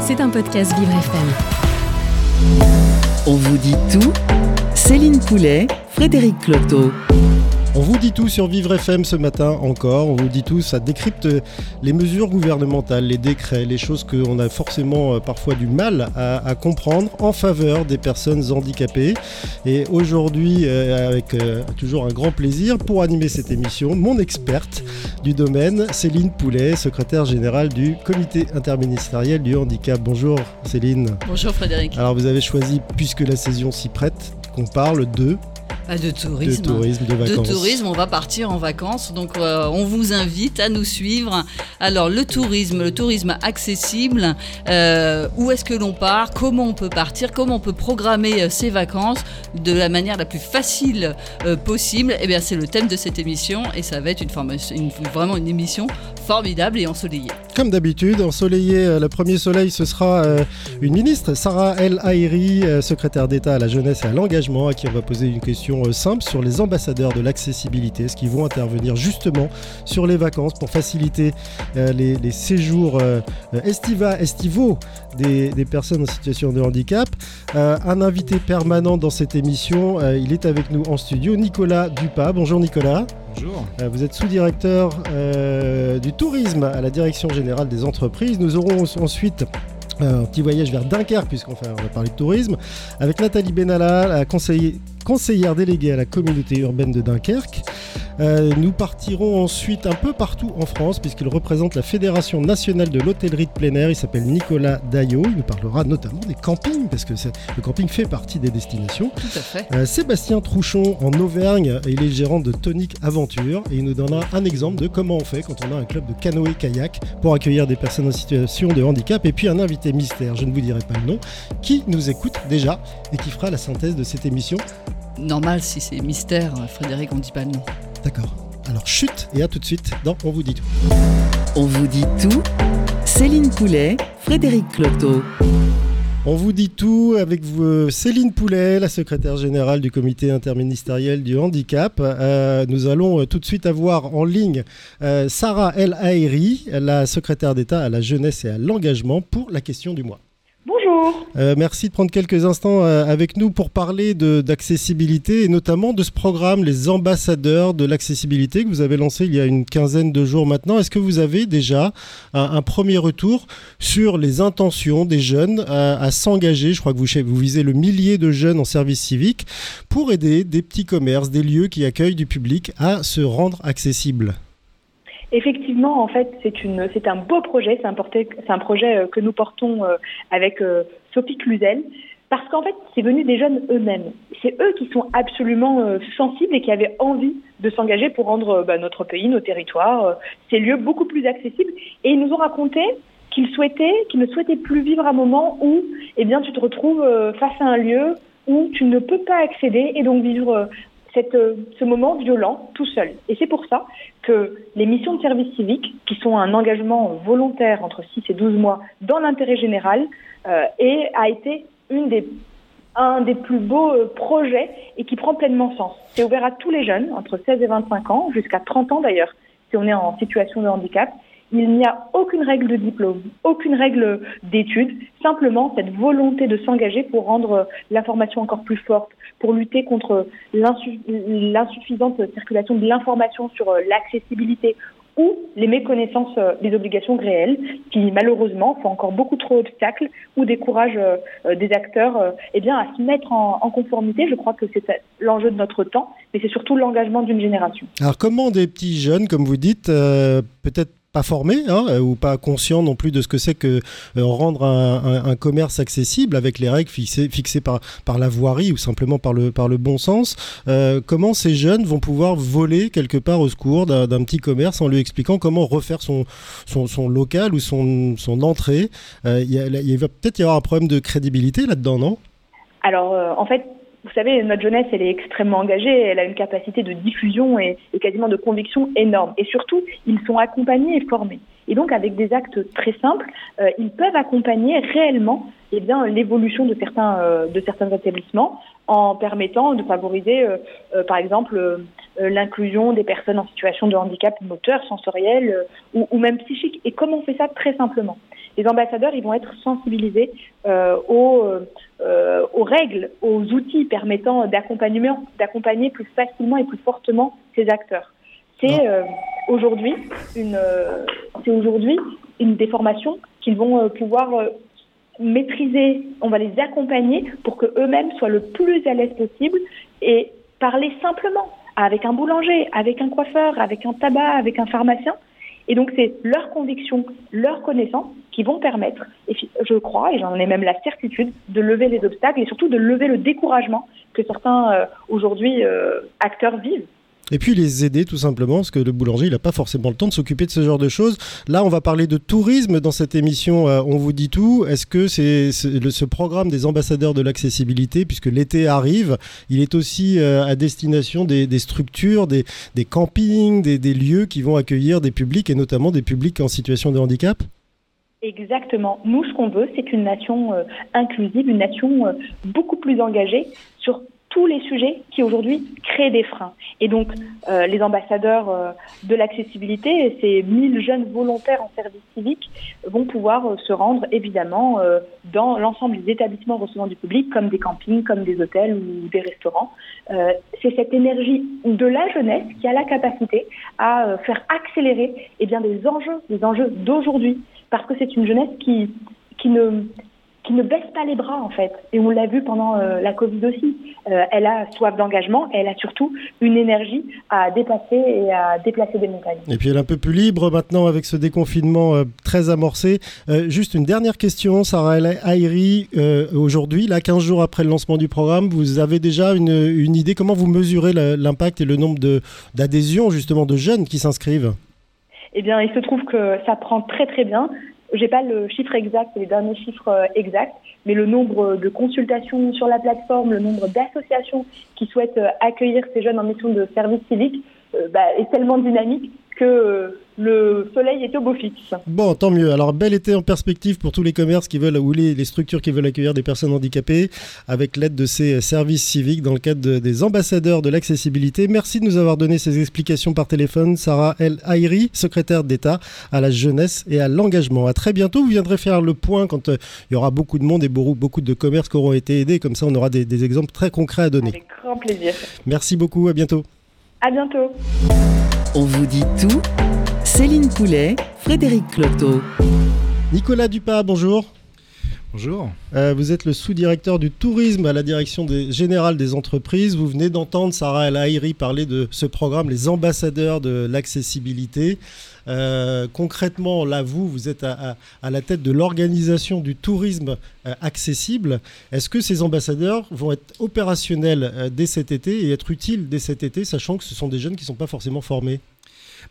C'est un podcast Vivre FM. On vous dit tout Céline Poulet, Frédéric Cloteau. On vous dit tout sur Vivre FM ce matin encore, on vous dit tout, ça décrypte les mesures gouvernementales, les décrets, les choses qu'on a forcément euh, parfois du mal à, comprendre en faveur des personnes handicapées. Et aujourd'hui, euh, avec euh, toujours un grand plaisir pour animer cette émission, mon experte du domaine, Céline Poulet, secrétaire générale du comité interministériel du handicap. Bonjour Céline. Bonjour Frédéric. Alors vous avez choisi, puisque la saison s'y prête, qu'on parle de ah, de tourisme. De tourisme, de vacances. De tourisme, on va partir en vacances. Donc, euh, on vous invite à nous suivre. Alors, le tourisme, le tourisme accessible, euh, où est-ce que l'on part? Comment on peut partir? Comment on peut programmer euh, ses vacances de la manière la plus facile possible? Eh bien, c'est le thème de cette émission et ça va être une, formation, vraiment une émission formidable et ensoleillée. Comme d'habitude, ensoleillée, le premier soleil, ce sera une ministre, Sarah El Haïri, secrétaire d'État à la jeunesse et à l'engagement, à qui on va poser une question euh, simple sur les ambassadeurs de l'accessibilité, ce qui vont intervenir justement sur les vacances pour faciliter euh, les, séjours euh, estiva, estivaux des, personnes en situation de handicap. un invité permanent dans cette émission, il est avec nous en studio, Nicolas Dupas. Bonjour Nicolas. Bonjour. vous êtes sous-directeur du tourisme à la Direction générale des entreprises. Nous aurons ensuite un petit voyage vers Dunkerque, puisqu'on va parler de tourisme, avec Nathalie Benalla, la conseillère conseillère déléguée à la communauté urbaine de Dunkerque. Euh, nous partirons ensuite un peu partout en France puisqu'il représente la Fédération nationale de l'hôtellerie de plein air. Il s'appelle Nicolas Daillot. Il nous parlera notamment des campings parce que le camping fait partie des destinations. Tout à fait. Euh, Sébastien Trouchon en Auvergne, il est gérant de Tonic Aventure et il nous donnera un exemple de comment on fait quand on a un club de canoë-kayak pour accueillir des personnes en situation de handicap et puis un invité mystère, je ne vous dirai pas le nom, qui nous écoute déjà et qui fera la synthèse de cette émission normal si c'est mystère, Frédéric, on ne dit pas le nom. D'accord. Alors chute et à tout de suite dans On vous dit tout. On vous dit tout. Céline Poulet, Frédéric Cloteau. On vous dit tout avec vous, Céline Poulet, la secrétaire générale du comité interministériel du handicap. Euh, nous allons euh, tout de suite avoir en ligne euh, Sarah El Haïri, la secrétaire d'État à la jeunesse et à l'engagement pour la question du mois. Bonjour. Euh, merci de prendre quelques instants euh, avec nous pour parler d'accessibilité et notamment de ce programme, les ambassadeurs de l'accessibilité que vous avez lancé il y a une quinzaine de jours maintenant. Est-ce que vous avez déjà un, premier retour sur les intentions des jeunes à, s'engager Je crois que vous, vous visez le millier de jeunes en service civique pour aider des petits commerces, des lieux qui accueillent du public à se rendre accessibles? Effectivement, en fait, c'est un beau projet. C'est un, c'est un projet euh, que nous portons euh, avec euh, Sophie Cluzel, parce qu'en fait, c'est venu des jeunes eux-mêmes. C'est eux qui sont absolument sensibles et qui avaient envie de s'engager pour rendre bah, notre pays, nos territoires, ces lieux beaucoup plus accessibles. Et ils nous ont raconté qu'ils souhaitaient, qu'ils ne souhaitaient plus vivre un moment où, eh bien, tu te retrouves face à un lieu où tu ne peux pas accéder et donc vivre cette, ce moment violent tout seul. Et c'est pour ça que les missions de service civique, qui sont un engagement volontaire entre 6 et 12 mois dans l'intérêt général, euh, a été une des, un des plus beaux euh, projets et qui prend pleinement sens. C'est ouvert à tous les jeunes, entre 16 et 25 ans, jusqu'à 30 ans d'ailleurs, si on est en situation de handicap. Il n'y a aucune règle de diplôme, aucune règle d'études, simplement cette volonté de s'engager pour rendre l'information encore plus forte, pour lutter contre l'insuffisante circulation de l'information sur euh, l'accessibilité ou les méconnaissances euh, des obligations réelles qui malheureusement font encore beaucoup trop d'obstacles ou découragent euh, des acteurs eh bien, à se mettre en conformité. Je crois que c'est l'enjeu de notre temps, mais c'est surtout l'engagement d'une génération. Alors comment des petits jeunes, comme vous dites, peut-être pas formé hein, euh, ou pas conscient non plus de ce que c'est que euh, rendre un, commerce accessible avec les règles fixées, fixées par, par la voirie ou simplement par le, par le bon sens. Euh, comment ces jeunes vont pouvoir voler quelque part au secours d'un petit commerce en lui expliquant comment refaire son, son, local ou son, son entrée? Il, il va peut-être y avoir un problème de crédibilité là-dedans, non? Alors, en fait, vous savez, notre jeunesse, elle est extrêmement engagée, elle a une capacité de diffusion et, quasiment de conviction énorme. Et surtout, ils sont accompagnés et formés. Et donc, avec des actes très simples, euh, ils peuvent accompagner réellement eh l'évolution de euh, de certains établissements en permettant de favoriser, par exemple, l'inclusion des personnes en situation de handicap moteur, sensoriel ou, ou, même psychique. Et comment on fait ça très simplement Les ambassadeurs, ils vont être sensibilisés aux, aux règles, aux outils permettant d'accompagner plus facilement et plus fortement ces acteurs. C'est aujourd'hui une, c'est aujourd'hui une des formations qu'ils vont pouvoir maîtriser, on va les accompagner pour que eux-mêmes soient le plus à l'aise possible et parler simplement avec un boulanger, avec un coiffeur, avec un tabac, avec un pharmacien. Et donc c'est leur conviction, leur connaissance qui vont permettre, et je crois, et j'en ai même la certitude, de lever les obstacles et surtout de lever le découragement que certains euh, aujourd'hui euh, acteurs vivent. Et puis les aider tout simplement, parce que le boulanger, il n'a pas forcément le temps de s'occuper de ce genre de choses. Là, on va parler de tourisme dans cette émission euh, On vous dit tout. Est-ce que c'est ce programme des ambassadeurs de l'accessibilité, puisque l'été arrive, il est aussi euh, à destination des, structures, des, campings, des, lieux qui vont accueillir des publics, et notamment des publics en situation de handicap? Exactement. Nous, ce qu'on veut, c'est une nation euh, inclusive, une nation beaucoup plus engagée sur tous les sujets qui aujourd'hui créent des freins. Et donc, euh, les ambassadeurs euh, de l'accessibilité, ces 1000 jeunes volontaires en service civique, vont pouvoir euh, se rendre évidemment dans l'ensemble des établissements recevant du public, comme des campings, comme des hôtels ou des restaurants. C'est cette énergie de la jeunesse qui a la capacité à faire accélérer eh bien, des enjeux, des enjeux d'aujourd'hui, parce que c'est une jeunesse qui, qui ne qui ne baisse pas les bras en fait. Et on l'a vu pendant euh, la Covid aussi. Euh, elle a soif d'engagement et elle a surtout une énergie à dépasser et à déplacer des montagnes. Et puis elle est un peu plus libre maintenant avec ce déconfinement euh, très amorcé. juste une dernière question, Sarah Aïri. Aujourd'hui, là, 15 jours après le lancement du programme, vous avez déjà une, une idée comment vous mesurez l'impact et le nombre d'adhésions justement de jeunes qui s'inscrivent? Eh bien, il se trouve que ça prend très très bien. J'ai pas le chiffre exact, les derniers chiffres euh, exacts, mais le nombre de consultations sur la plateforme, le nombre d'associations qui souhaitent euh, accueillir ces jeunes en mission de service civique euh, bah, est tellement dynamique que le soleil est au beau fixe. Bon, tant mieux. Alors, bel été en perspective pour tous les commerces qui veulent, ou les, structures qui veulent accueillir des personnes handicapées, avec l'aide de ces services civiques dans le cadre des ambassadeurs de l'accessibilité. Merci de nous avoir donné ces explications par téléphone. Sarah El Haïri, secrétaire d'État à la jeunesse et à l'engagement. À très bientôt. Vous viendrez faire le point quand euh, il y aura beaucoup de monde et beaucoup de commerces qui auront été aidés. Comme ça, on aura des, des exemples très concrets à donner. Avec grand plaisir. Merci beaucoup. À bientôt. À bientôt. On vous dit tout Céline Poulet, Frédéric Cloteau. Nicolas Dupas, bonjour. Bonjour. Euh, vous êtes le sous-directeur du tourisme à la direction générale des entreprises. Vous venez d'entendre Sarah El Haïri parler de ce programme, les ambassadeurs de l'accessibilité. Euh, concrètement, là, vous, vous êtes à, la tête de l'organisation du tourisme euh, accessible. Est-ce que ces ambassadeurs vont être opérationnels dès cet été et être utiles dès cet été, sachant que ce sont des jeunes qui ne sont pas forcément formés?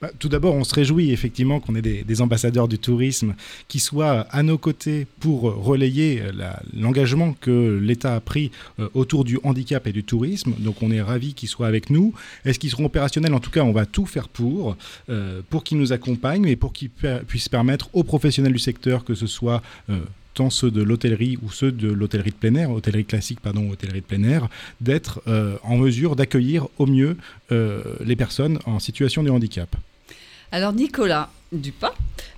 Bah, tout d'abord, on se réjouit effectivement qu'on ait des, ambassadeurs du tourisme qui soient à nos côtés pour relayer euh, l'engagement que l'État a pris euh, autour du handicap et du tourisme. Donc on est ravis qu'ils soient avec nous. Est-ce qu'ils seront opérationnels? En tout cas, on va tout faire pour, euh, pour qu'ils nous accompagnent et pour qu'ils puissent permettre aux professionnels du secteur, que ce soit tant ceux de l'hôtellerie ou ceux de l'hôtellerie de plein air, hôtellerie classique, pardon, hôtellerie de plein air, d'être en mesure d'accueillir au mieux les personnes en situation de handicap. Alors Nicolas Dupas,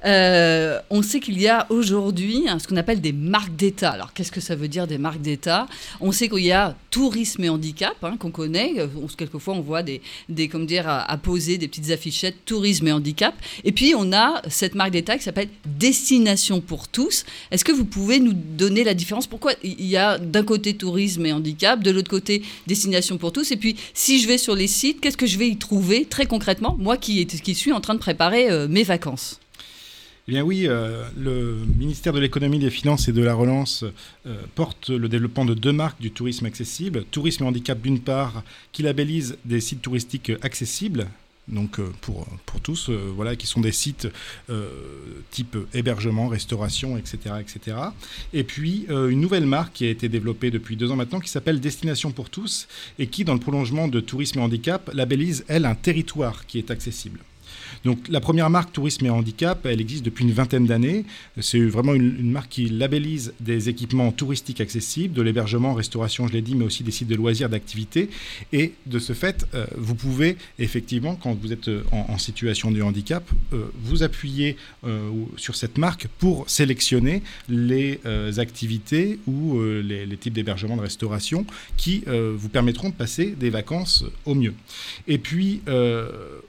euh, on sait qu'il y a aujourd'hui ce qu'on appelle des marques d'État. Alors, qu'est-ce que ça veut dire des marques d'État? On sait qu'il y a tourisme et handicap, hein, qu'on connaît. quelquefois, on voit des, des comme dire, à, poser des petites affichettes tourisme et handicap. Et puis, on a cette marque d'État qui s'appelle Destination pour tous. Est-ce que vous pouvez nous donner la différence? Pourquoi il y a d'un côté tourisme et handicap, de l'autre côté Destination pour tous? Et puis, si je vais sur les sites, qu'est-ce que je vais y trouver? Très concrètement, moi qui, qui suis en train de préparer euh, mes vacances eh bien oui, euh, le ministère de l'économie, des finances et de la relance euh, porte le développement de deux marques du tourisme accessible. Tourisme handicap d'une part, qui labellise des sites touristiques accessibles, donc euh, pour, pour tous, voilà, qui sont des sites type hébergement, restauration, etc., etc. Et puis une nouvelle marque qui a été développée depuis deux ans maintenant, qui s'appelle Destination pour tous, et qui, dans le prolongement de tourisme et handicap, labellise, elle, un territoire qui est accessible. Donc la première marque Tourisme et Handicap, elle existe depuis une vingtaine d'années. C'est vraiment une, marque qui labellise des équipements touristiques accessibles, de l'hébergement, restauration, je l'ai dit, mais aussi des sites de loisirs, d'activités. Et de ce fait, euh, vous pouvez effectivement, quand vous êtes euh, en, situation de handicap, euh, vous appuyer sur cette marque pour sélectionner les activités ou les, les, types d'hébergement de restauration qui vous permettront de passer des vacances au mieux. Et puis,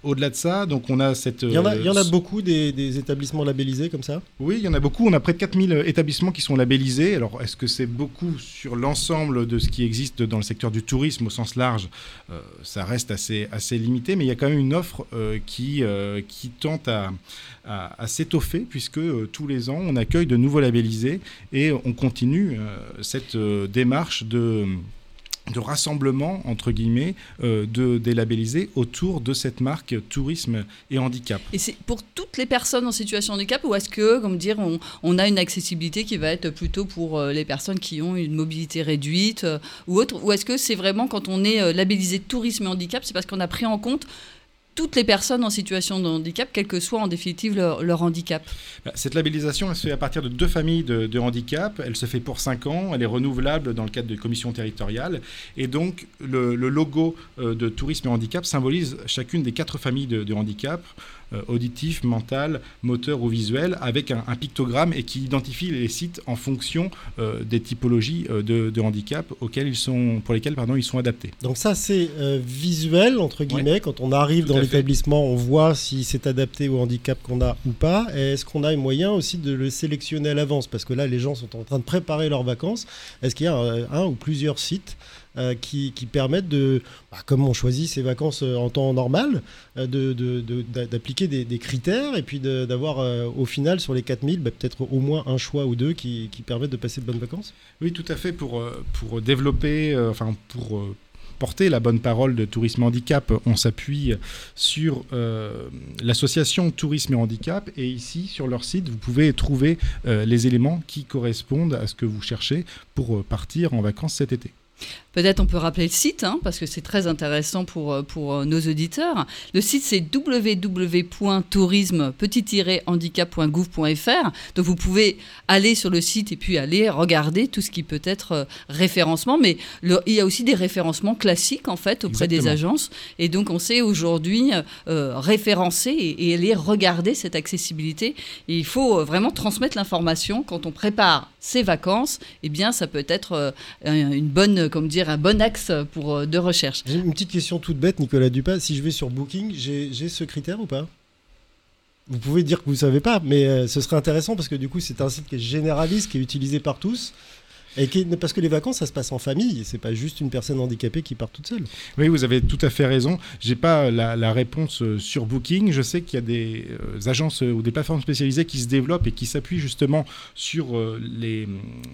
au-delà de ça, donc on a cette... Il y en a, il y en a beaucoup des, établissements labellisés comme ça? Oui, il y en a beaucoup. On a près de 4000 établissements qui sont labellisés. Alors, est-ce que c'est beaucoup sur l'ensemble de ce qui existe dans le secteur du tourisme au sens large? Ça reste assez, assez limité, mais il y a quand même une offre euh, qui, euh, qui tente à, à, s'étoffer, puisque euh, tous les ans, on accueille de nouveaux labellisés et on continue cette démarche de de rassemblement, entre guillemets, euh, de délabelliser autour de cette marque tourisme et handicap. Et c'est pour toutes les personnes en situation de handicap ou est-ce que, comme dire, on, a une accessibilité qui va être plutôt pour euh, les personnes qui ont une mobilité réduite euh, ou autre Ou est-ce que c'est vraiment quand on est labellisé tourisme et handicap, c'est parce qu'on a pris en compte toutes les personnes en situation de handicap, quel que soit en définitive leur, handicap bah, Cette labellisation, elle se fait à partir de deux familles de, handicap. Elle se fait pour cinq ans. Elle est renouvelable dans le cadre de commissions territoriales. Et donc, le, logo euh, de tourisme et handicap symbolise chacune des quatre familles de, de handicap. Euh, auditif, mental, moteur ou visuel, avec un, pictogramme et qui identifie les sites en fonction euh, des typologies euh, de, handicap auxquels ils sont, pour lesquels pardon, ils sont adaptés. Donc ça, c'est visuel, entre guillemets. Quand on arrive dans l'établissement, on voit si c'est adapté au handicap qu'on a ou pas. Est-ce qu'on a un moyen aussi de le sélectionner à l'avance? Parce que là, les gens sont en train de préparer leurs vacances. Est-ce qu'il y a un ou plusieurs sites euh, qui, permettent de, bah, comme on choisit ses vacances euh, en temps normal, euh, d'appliquer des, critères et puis d'avoir au final sur les 4000 bah, peut-être au moins un choix ou deux qui, permettent de passer de bonnes vacances Oui, tout à fait. Pour, développer, enfin pour porter la bonne parole de Tourisme Handicap, on s'appuie sur l'association Tourisme et Handicap. Et ici, sur leur site, vous pouvez trouver les éléments qui correspondent à ce que vous cherchez pour partir en vacances cet été. Peut-être on peut rappeler le site, hein, parce que c'est très intéressant pour, euh, pour euh, nos auditeurs. Le site, c'est www.tourisme-handicap.gouv.fr. Donc vous pouvez aller sur le site et puis aller regarder tout ce qui peut être euh, référencement. Mais il y a aussi des référencements classiques, en fait, auprès des agences. Et donc on sait aujourd'hui référencer et, aller regarder cette accessibilité. Et il faut vraiment transmettre l'information quand on prépare ses vacances. Eh bien, ça peut être une bonne, comme dire, un bon axe pour, euh, de recherche. J'ai une petite question toute bête, Nicolas Dupas. Si je vais sur Booking, j'ai ce critère ou pas? Vous pouvez dire que vous ne savez pas, mais euh, ce serait intéressant parce que du coup, c'est un site qui est généraliste, qui est utilisé par tous. Parce que les vacances, ça se passe en famille, c'est pas juste une personne handicapée qui part toute seule. Oui, vous avez tout à fait raison. J'ai pas la, réponse euh, sur Booking. Je sais qu'il y a des euh, agences euh, ou des plateformes spécialisées qui se développent et qui s'appuient justement sur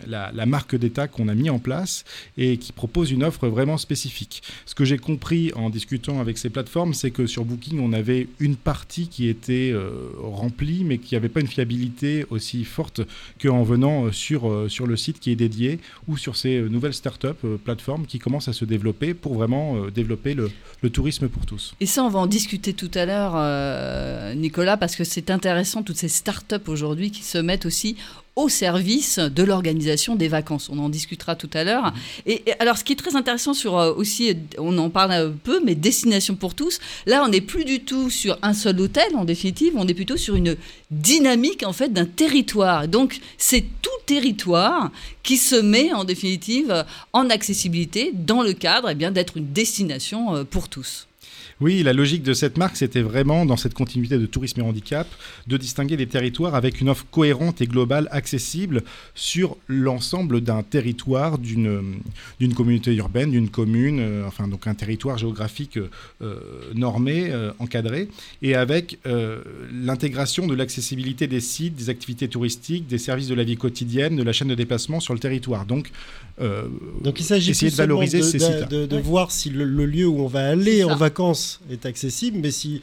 la, marque d'État qu'on a mis en place et qui proposent une offre vraiment spécifique. Ce que j'ai compris en discutant avec ces plateformes, c'est que sur Booking, on avait une partie qui était remplie, mais qui n'avait pas une fiabilité aussi forte qu'en venant sur, sur le site qui est dédié ou sur ces euh, nouvelles start-up euh, plateformes qui commencent à se développer pour vraiment euh, développer le, tourisme pour tous. Et ça, on va en discuter tout à l'heure, Nicolas, parce que c'est intéressant, toutes ces start-up aujourd'hui qui se mettent aussi au service de l'organisation des vacances. On en discutera tout à l'heure. Et, alors, ce qui est très intéressant sur euh, aussi, on en parle un peu, mais destination pour tous. Là, on n'est plus du tout sur un seul hôtel, en définitive, on est plutôt sur une dynamique en fait d'un territoire. Donc, c'est tout territoire qui se met en définitive en accessibilité dans le cadre eh bien d'être une destination euh, pour tous. Oui, la logique de cette marque, c'était vraiment, dans cette continuité de tourisme et handicap, de distinguer des territoires avec une offre cohérente et globale, accessible sur l'ensemble d'un territoire, d'une communauté urbaine, d'une commune, euh, enfin donc un territoire géographique euh, normé, euh, encadré, et avec l'intégration de l'accessibilité des sites, des activités touristiques, des services de la vie quotidienne, de la chaîne de déplacement sur le territoire. Donc, donc il s'agit essayer de valoriser ces sites. De, de, voir si le, lieu où on va aller en vacances est accessible, mais si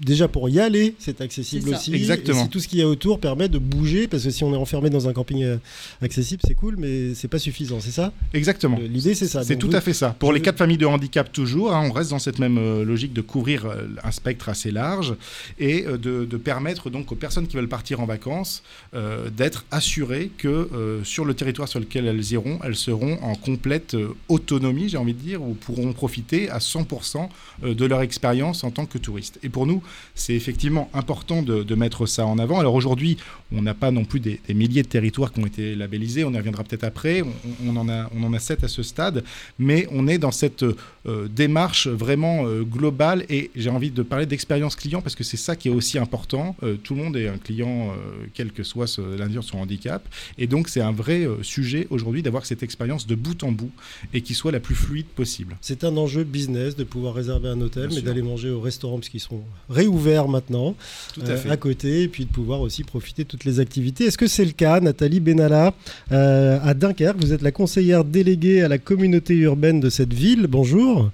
déjà pour y aller, c'est accessible aussi. Exactement. Et si tout ce qu'il y a autour permet de bouger, parce que si on est enfermé dans un camping euh, accessible, c'est cool, mais c'est pas suffisant, c'est ça? Exactement. L'idée, c'est ça. C'est Donc tout vous- à fait ça. Pour je les veux- quatre familles de handicap, toujours, hein, on reste dans cette même euh, logique de couvrir euh, un spectre assez large et de, de permettre donc aux personnes qui veulent partir en vacances euh, d'être assurées que euh, sur le territoire sur lequel elles iront, elles seront en complète autonomie, j'ai envie de dire, ou pourront profiter à 100% euh, de leur expérience en tant que touristes. Et pour nous, c'est effectivement important de, de mettre ça en avant. Alors aujourd'hui, on n'a pas non plus des, des milliers de territoires qui ont été labellisés, on y reviendra peut-être après, on, on en a, on en a sept à ce stade, mais on est dans cette euh, démarche vraiment euh, globale et j'ai envie de parler d'expérience client parce que c'est ça qui est aussi important. Euh, tout le monde est un client, quel que soit l'individu son handicap, et donc c'est un vrai sujet aujourd'hui d'avoir cette expérience de bout en bout et qui soit la plus fluide possible. C'est un enjeu business de pouvoir réserver un hôtel, Bien mais d'aller manger au restaurant parce qu'ils seront réouverts maintenant Tout euh, à fait. côté, et puis de pouvoir aussi profiter de toutes les activités. Est-ce que c'est le cas, Nathalie Benalla, euh, à Dunkerque? Vous êtes la conseillère déléguée à la communauté urbaine de cette ville. Bonjour.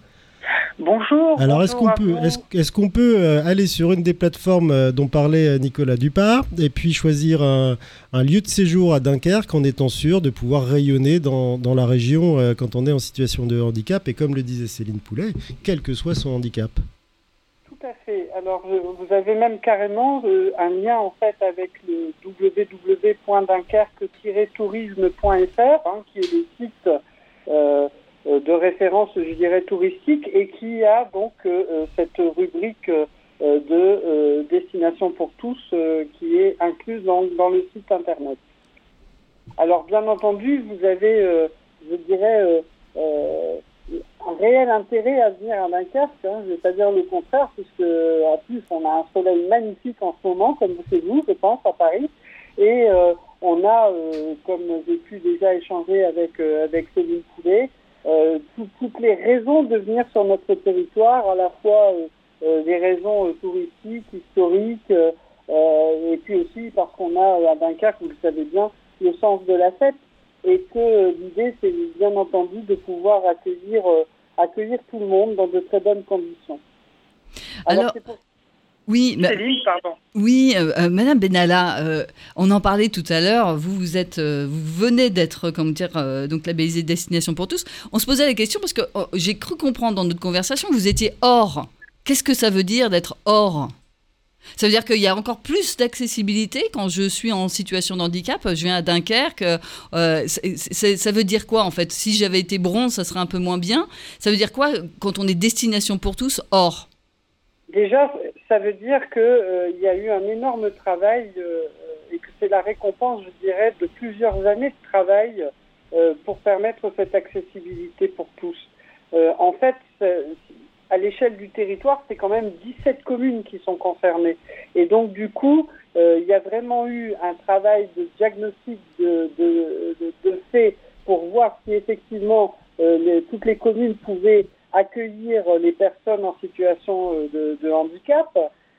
Bonjour. Alors, est-ce qu'on à peut, vous. est-ce, est-ce qu'on peut euh, aller sur une des plateformes euh, dont parlait euh, Nicolas Dupart et puis choisir un, un lieu de séjour à Dunkerque en étant sûr de pouvoir rayonner dans, dans la région euh, quand on est en situation de handicap? Et comme le disait Céline Poulet, quel que soit son handicap Alors, vous avez même carrément euh, un lien en fait avec le www.dunkerque-tourisme.fr, hein, qui est le site euh, euh, de référence, je dirais, touristique, et qui a donc cette rubrique de destination pour tous qui est incluse dans, dans le site internet. Alors, bien entendu, vous avez, je dirais, réel intérêt à venir à Dunkerque. Hein, je ne vais pas dire le contraire, puisque en plus on a un soleil magnifique en ce moment, comme chez vous, je pense, à Paris. Et euh, on a, euh, comme j'ai pu déjà échanger avec euh, avec Céline Poulet, euh, tout- toutes les raisons de venir sur notre territoire, à la fois euh, euh, des raisons touristiques, historiques, et puis aussi parce qu'on a à Dunkerque, vous le savez bien, le sens de la fête et que euh, l'idée, c'est bien entendu de pouvoir accueillir, euh, accueillir tout le monde dans de très bonnes conditions. Alors, Oui, mais- Céline, pardon. Oui, euh, euh, Madame Benalla, euh, on en parlait tout à l'heure. Vous, vous êtes, euh, vous venez d'être, comment dire, euh, donc labellisé destination pour tous. On se posait la question parce que oh, j'ai cru comprendre dans notre conversation que vous étiez hors. Qu'est-ce que ça veut dire d'être hors? Ça veut dire qu'il y a encore plus d'accessibilité quand je suis en situation de handicap. Je viens à Dunkerque. euh, ça veut dire quoi en fait? Si j'avais été bronze, ça serait un peu moins bien. Ça veut dire quoi quand on est destination pour tous hors Déjà, ça veut dire qu'il y a eu un énorme travail euh, et que c'est la récompense, je dirais, de plusieurs années de travail euh, pour permettre cette accessibilité pour tous. Euh, en fait, à l'échelle du territoire, c'est quand même 17 communes qui sont concernées. Et donc, du coup, euh, il y a vraiment eu un travail de diagnostic de, de, de, de fait pour voir si effectivement euh, toutes les communes pouvaient accueillir les personnes en situation euh, de, handicap.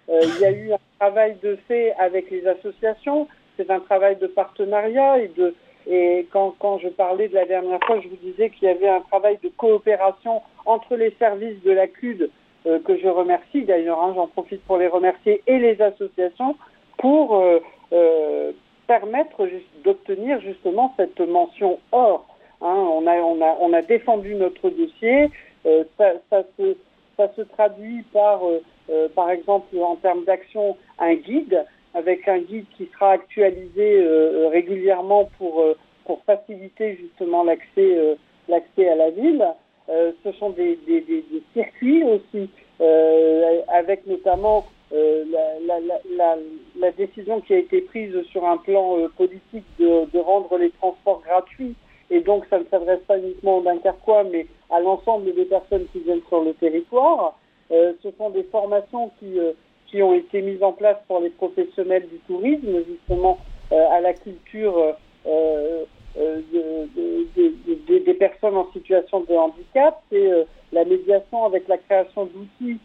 Il y a eu un travail de fait avec les associations. C'est un travail de partenariat et de et quand, je parlais de la dernière fois, je vous disais qu'il y avait un travail de coopération entre les services de la CUD, euh, que je remercie d'ailleurs, hein, j'en profite pour les remercier, et les associations, pour euh, euh, permettre d'obtenir justement cette mention or. Hein, on, a, défendu notre dossier, ça, se, ça se traduit par, par exemple, en termes d'action, un guide, avec un guide qui sera actualisé euh, régulièrement pour, euh, pour faciliter justement l'accès euh, à la ville. Euh, ce sont des, circuits aussi, euh, avec notamment euh, la, décision qui a été prise sur un plan euh, politique de, rendre les transports gratuits. Et donc, ça ne s'adresse pas uniquement aux Dunkerquois, mais à l'ensemble des personnes qui viennent sur le territoire. Euh, ce sont des formations qui, euh, ont été mises en place pour les professionnels du tourisme, justement euh, à la culture euh, euh, de, de, de, de, des personnes en situation de handicap. C'est la médiation avec la création d'outils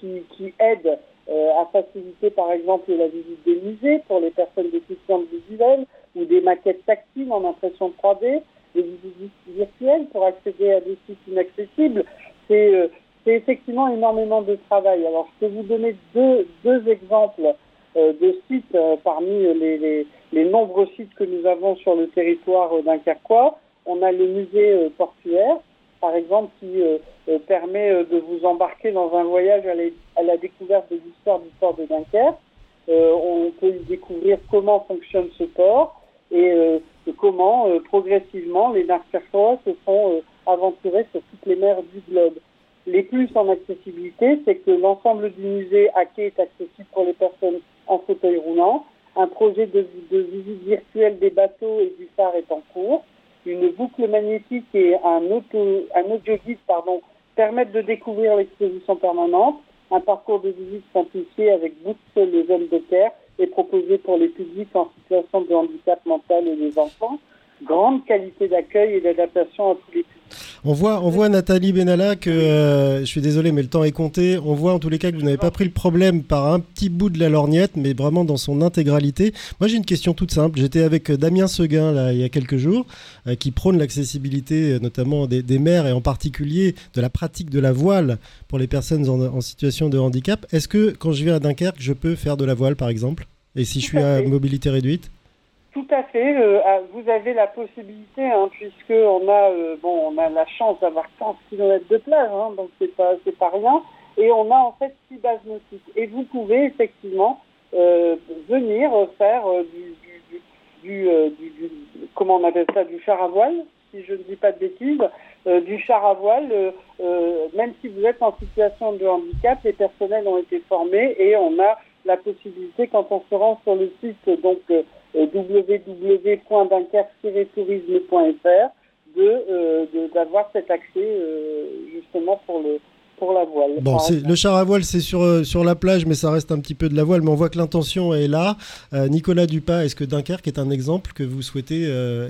qui, aident à faciliter, par exemple, la visite des musées pour les personnes déficientes visuelles ou des maquettes tactiles en impression 3D, des visites virtuelles pour accéder à des sites inaccessibles. C'est c'est effectivement énormément de travail. Alors, je peux vous donner deux, deux exemples euh, de sites euh, parmi les, nombreux sites que nous avons sur le territoire euh, dunkerquois. On a le musée portuaire, par exemple, qui permet de vous embarquer dans un voyage à la découverte de l'histoire du port de Dunkerque. on peut y découvrir comment fonctionne ce port et comment progressivement les Dunkerquois se sont aventurés sur toutes les mers du globe. Les plus en accessibilité, c'est que l'ensemble du musée à quai est accessible pour les personnes en fauteuil roulant. Un projet de, visite virtuelle des bateaux et du phare est en cours. Une boucle magnétique et un, audio guide permettent de découvrir l'exposition permanente. Un parcours de visite simplifié avec Boots les hommes de terre est proposé pour les publics en situation de handicap mental et les enfants. Grande qualité d'accueil et d'adaptation à tous les on voit, on voit Nathalie Benalla que, euh, je suis désolé, mais le temps est compté. On voit en tous les cas que vous n'avez pas pris le problème par un petit bout de la lorgnette, mais vraiment dans son intégralité. Moi, j'ai une question toute simple. J'étais avec Damien Seguin là, il y a quelques jours, euh, qui prône l'accessibilité, euh, notamment des, des mers et en particulier de la pratique de la voile pour les personnes en, en situation de handicap. Est-ce que quand je viens à Dunkerque, je peux faire de la voile, par exemple? Et si je suis à mobilité réduite? Tout à fait. Euh, ah, vous avez la possibilité, hein, puisque on a euh, bon, on a la chance d'avoir 15 km de plage, hein, donc c'est pas c'est pas rien. Et on a en fait six bases nautiques. Et vous pouvez effectivement euh, venir faire du, du, du, du, comment on appelle ça, du char à voile, si je ne dis pas de bêtises, du char à voile. même si vous êtes en situation de handicap, les personnels ont été formés et on a la possibilité quand on se rend sur le site donc www.dunkerque-tourisme.fr euh, de d'avoir cet accès euh, justement pour le pour la voile. Bon, le char à voile, c'est sur, euh, sur la plage, mais ça reste un petit peu de la voile. Mais on voit que l'intention est là. Nicolas Dupas, est-ce que Dunkerque est un exemple que vous souhaitez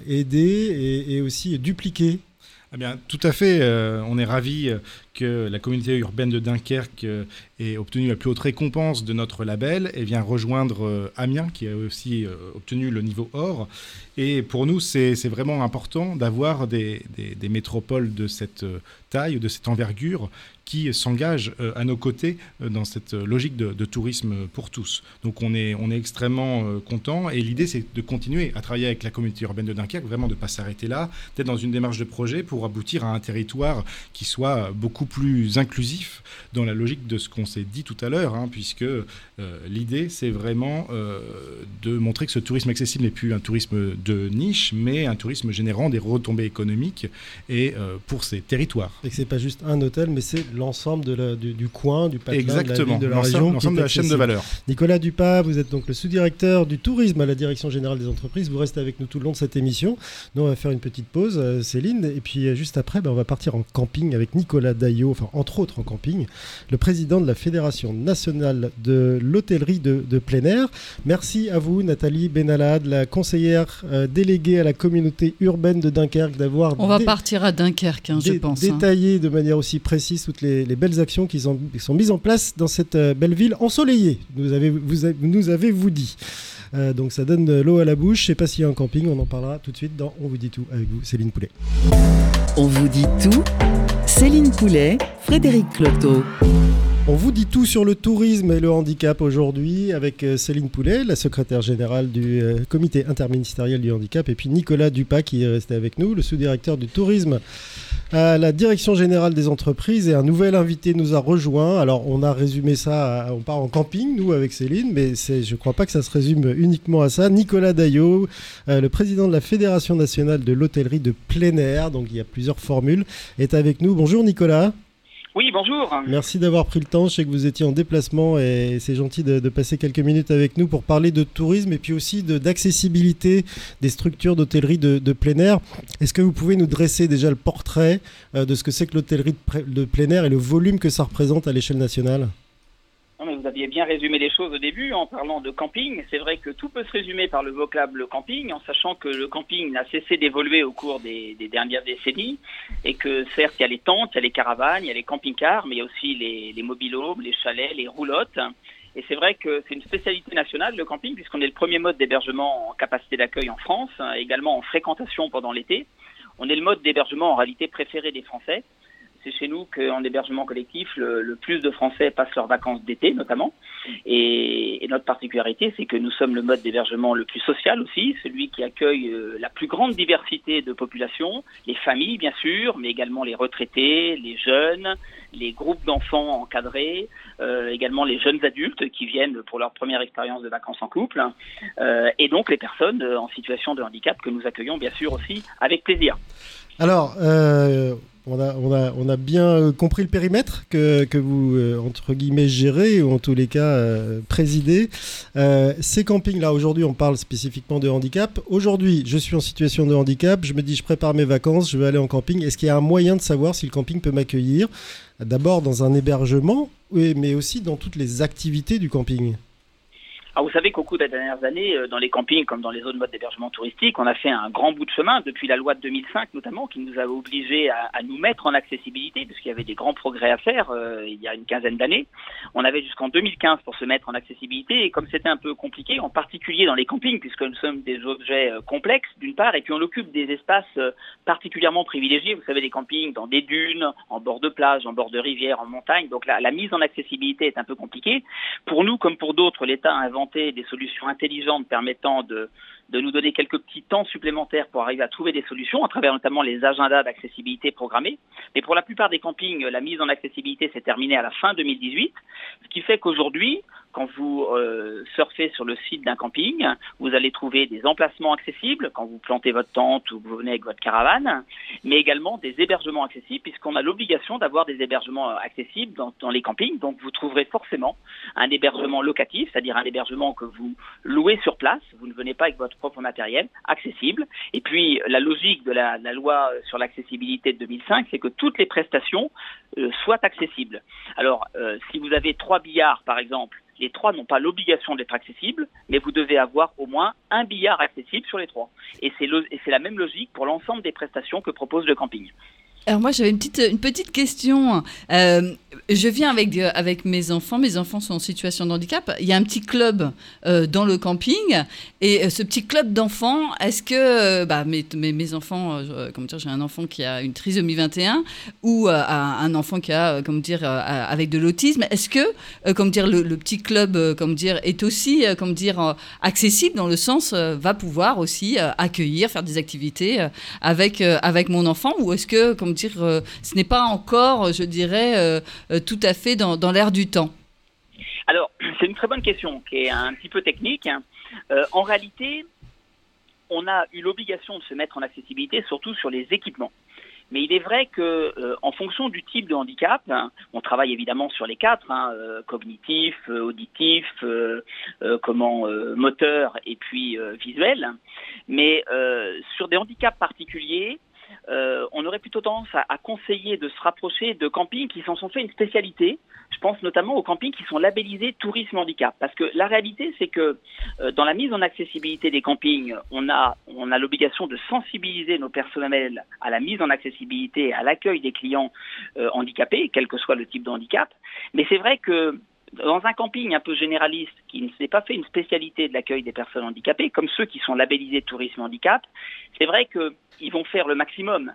aider et, et, aussi dupliquer? Eh bien, tout à fait. on est ravis que la communauté urbaine de Dunkerque ait obtenu la plus haute récompense de notre label et vient rejoindre Amiens, qui a aussi obtenu le niveau or. Et pour nous, c'est vraiment important d'avoir des, des, métropoles de cette taille, de cette envergure, qui s'engagent euh, à nos côtés euh, dans cette logique de, tourisme pour tous. Donc on est, on est extrêmement euh, content et l'idée c'est de continuer à travailler avec la communauté urbaine de Dunkerque, vraiment de ne pas s'arrêter là, d'être dans une démarche de projet pour aboutir à un territoire qui soit beaucoup plus inclusif dans la logique de ce qu'on s'est dit tout à l'heure, hein, puisque l'idée c'est vraiment de montrer que ce tourisme accessible n'est plus un tourisme de niche, mais un tourisme générant des retombées économiques et pour ces territoires. Et que c'est pas juste un hôtel, mais c'est l'ensemble de du, coin, du patelin, Exactement, de la, de la région. L'ensemble de la chaîne de valeur. Nicolas Dupas, vous êtes donc le sous-directeur du tourisme à la Direction Générale des Entreprises. Vous restez avec nous tout le long de cette émission. Nous, on va faire une petite pause, euh, Céline. Et puis, euh, juste après, ben, on va partir en camping avec Nicolas Daillot, enfin, entre autres en camping, le président de la Fédération nationale de l'hôtellerie de, plein air. Merci à vous, Nathalie Benalade, la conseillère euh, déléguée à la communauté urbaine de Dunkerque, d'avoir. On va partir à Dunkerque, hein, je pense. Hein. Détaillé de manière aussi précise toutes les, belles actions qui sont, mises en place dans cette euh, belle ville ensoleillée, nous avez, vous, nous avez-vous dit. Euh, donc ça donne l'eau à la bouche. Je sais pas s'il y a un camping, on en parlera tout de suite dans On vous dit tout avec vous, Céline Poulet. On vous dit tout, Céline Poulet, Frédéric Cloteau. On vous dit tout sur le tourisme et le handicap aujourd'hui avec euh, Céline Poulet, la secrétaire générale du comité interministériel du handicap, et puis Nicolas Dupas qui est resté avec nous, le sous-directeur du tourisme la direction générale des entreprises et un nouvel invité nous a rejoint. Alors on a résumé ça, on part en camping nous avec Céline, mais je ne crois pas que ça se résume uniquement à ça. Nicolas Daillot, euh, le président de la Fédération nationale de l'hôtellerie de plein air, donc il y a plusieurs formules, est avec nous. Bonjour Nicolas. Oui, bonjour. Merci d'avoir pris le temps. Je sais que vous étiez en déplacement et c'est gentil de, passer quelques minutes avec nous pour parler de tourisme et puis aussi d'accessibilité des structures d'hôtellerie de, plein air. Est-ce que vous pouvez nous dresser déjà le portrait euh, de ce que c'est que l'hôtellerie de plein air et le volume que ça représente à l'échelle nationale? Vous aviez bien résumé les choses au début en parlant de camping. C'est vrai que tout peut se résumer par le vocable camping, en sachant que le camping n'a cessé d'évoluer au cours des, dernières décennies, et que certes, il y a les tentes, il y a les caravanes, il y a les camping-cars, mais il y a aussi les, les les chalets, les roulottes. Et c'est vrai que c'est une spécialité nationale, le camping, puisqu'on est le premier mode d'hébergement en capacité d'accueil en France, également en fréquentation pendant l'été. On est le mode d'hébergement en réalité préféré des Français. C'est chez nous qu'en hébergement collectif, le, plus de Français passent leurs vacances d'été notamment. Et, notre particularité, c'est que nous sommes le mode d'hébergement le plus social aussi, celui qui accueille euh, la plus grande diversité de populations, les familles bien sûr, mais également les retraités, les jeunes, les groupes d'enfants encadrés, euh, également les jeunes adultes qui viennent pour leur première expérience de vacances en couple, euh, et donc les personnes en situation de handicap que nous accueillons bien sûr aussi avec plaisir. Alors, euh, on a, bien euh, compris le périmètre que, vous, euh, entre guillemets, gérez ou en tous les cas présidez. ces campings-là, aujourd'hui, on parle spécifiquement de handicap. Aujourd'hui, je suis en situation de handicap, je me dis, je prépare mes vacances, je vais aller en camping. Est-ce qu'il y a un moyen de savoir si le camping peut m'accueillir? D'abord dans un hébergement, mais aussi dans toutes les activités du camping ah, vous savez qu'au cours des dernières années, euh, dans les campings comme dans les autres modes d'hébergement touristique, on a fait un grand bout de chemin depuis la loi de 2005 notamment, qui nous a obligés à, nous mettre en accessibilité, puisqu'il y avait des grands progrès à faire euh, il y a une quinzaine d'années. On avait jusqu'en 2015 pour se mettre en accessibilité, et comme c'était un peu compliqué, en particulier dans les campings, puisque nous sommes des objets euh, complexes d'une part, et puis on occupe des espaces particulièrement privilégiés. Vous savez, les campings dans des dunes, en bord de plage, en bord de rivière, en montagne. Donc la, la mise en accessibilité est un peu compliquée. Pour nous, comme pour d'autres, l'État a inventé des solutions intelligentes permettant de, nous donner quelques petits temps supplémentaires pour arriver à trouver des solutions, à travers notamment les agendas d'accessibilité programmés. Mais pour la plupart des campings, la mise en accessibilité s'est terminée à la fin 2018, ce qui fait qu'aujourd'hui, quand vous euh, surfez sur le site d'un camping, vous allez trouver des emplacements accessibles quand vous plantez votre tente ou vous venez avec votre caravane, mais également des hébergements accessibles puisqu'on a l'obligation d'avoir des hébergements accessibles dans, les campings. Donc vous trouverez forcément un hébergement locatif, c'est-à-dire un hébergement que vous louez sur place. Vous ne venez pas avec votre propre matériel, accessible. Et puis la logique de la, loi sur l'accessibilité de 2005, c'est que toutes les prestations euh, soient accessibles. Alors euh, si vous avez trois billards par exemple, les trois n'ont pas l'obligation d'être accessibles, mais vous devez avoir au moins un billard accessible sur les trois. Et c'est la même logique pour l'ensemble des prestations que propose le camping. Alors moi j'avais une petite, une petite question. Euh, je viens avec, avec mes enfants, mes enfants sont en situation de handicap. Il y a un petit club euh, dans le camping et euh, ce petit club d'enfants, est-ce que bah, mes, mes, enfants, comme dire, j'ai un enfant qui a une trisomie 21 ou un enfant qui a, comme dire, avec de l'autisme, est-ce que, comme dire, le, petit club, comme dire, est aussi, comme dire, accessible dans le sens va pouvoir aussi accueillir, faire des activités avec, avec mon enfant ou est-ce que, comme dire, euh, ce n'est pas encore, je dirais, euh, euh, tout à fait dans, l'air du temps Alors, c'est une très bonne question qui est un petit peu technique. En réalité, on a eu l'obligation de se mettre en accessibilité, surtout sur les équipements. Mais il est vrai que, en fonction du type de handicap, hein, on travaille évidemment sur les quatre hein, cognitif, auditif, comment moteur et puis visuel. Mais sur des handicaps particuliers, euh, on aurait plutôt tendance à, conseiller de se rapprocher de campings qui s'en sont fait une spécialité. Je pense notamment aux campings qui sont labellisés tourisme handicap. Parce que la réalité, c'est que euh, dans la mise en accessibilité des campings, on a, on a l'obligation de sensibiliser nos personnels à la mise en accessibilité, à l'accueil des clients euh, handicapés, quel que soit le type de handicap. Mais c'est vrai que dans un camping un peu généraliste qui ne s'est pas fait une spécialité de l'accueil des personnes handicapées, comme ceux qui sont labellisés tourisme handicap, c'est vrai qu'ils vont faire le maximum,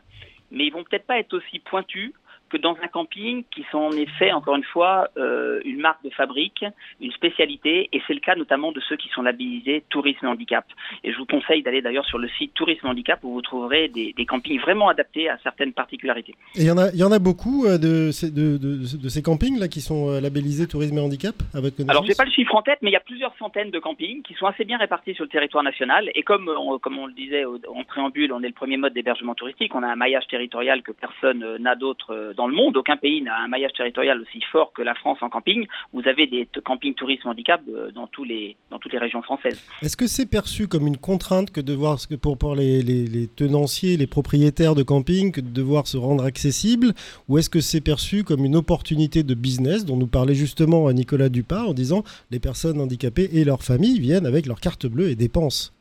mais ils vont peut-être pas être aussi pointus que dans un camping qui sont en effet, encore une fois, euh, une marque de fabrique, une spécialité, et c'est le cas notamment de ceux qui sont labellisés Tourisme Handicap. Et je vous conseille d'aller d'ailleurs sur le site Tourisme Handicap où vous trouverez des, campings vraiment adaptés à certaines particularités. Et il y en a, il y en a beaucoup euh, de, ces, de, de, ces campings là qui sont euh, labellisés Tourisme et Handicap à votre connaissance Alors, j'ai pas le chiffre en tête, mais il y a plusieurs centaines de campings qui sont assez bien répartis sur le territoire national. Et comme on, comme on le disait en préambule, on est le premier mode d'hébergement touristique, on a un maillage territorial que personne n'a d'autre dans le monde. Aucun pays n'a un maillage territorial aussi fort que la France en camping. Vous avez des campings tourisme handicap euh, dans, tous les, dans toutes les régions françaises. Est-ce que c'est perçu comme une contrainte que de voir pour, pour les, les, tenanciers, les propriétaires de camping, que de devoir se rendre accessible? Ou est-ce que c'est perçu comme une opportunité de business dont nous parlait justement Nicolas Dupart en disant les personnes handicapées et leurs familles viennent avec leur carte bleue et dépensent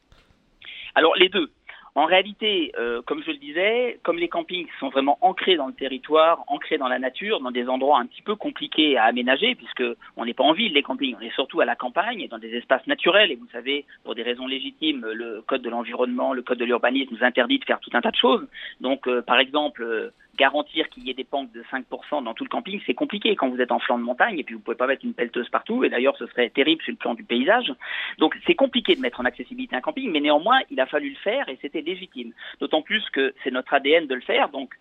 alors les deux. En réalité, euh, comme je le disais, comme les campings sont vraiment ancrés dans le territoire, ancrés dans la nature, dans des endroits un petit peu compliqués à aménager, puisque on n'est pas en ville les campings, on est surtout à la campagne et dans des espaces naturels. Et vous savez, pour des raisons légitimes, le code de l'environnement, le code de l'urbanisme nous interdit de faire tout un tas de choses. Donc, euh, par exemple, euh, garantir qu'il y ait des pentes de 5% dans tout le camping, c'est compliqué quand vous êtes en flanc de montagne et puis vous pouvez pas mettre une pelleteuse partout. Et d'ailleurs, ce serait terrible sur le plan du paysage. Donc, c'est compliqué de mettre en accessibilité un camping, mais néanmoins, il a fallu le faire et c'était légitime. D'autant plus que c'est notre ADN de le faire. Donc,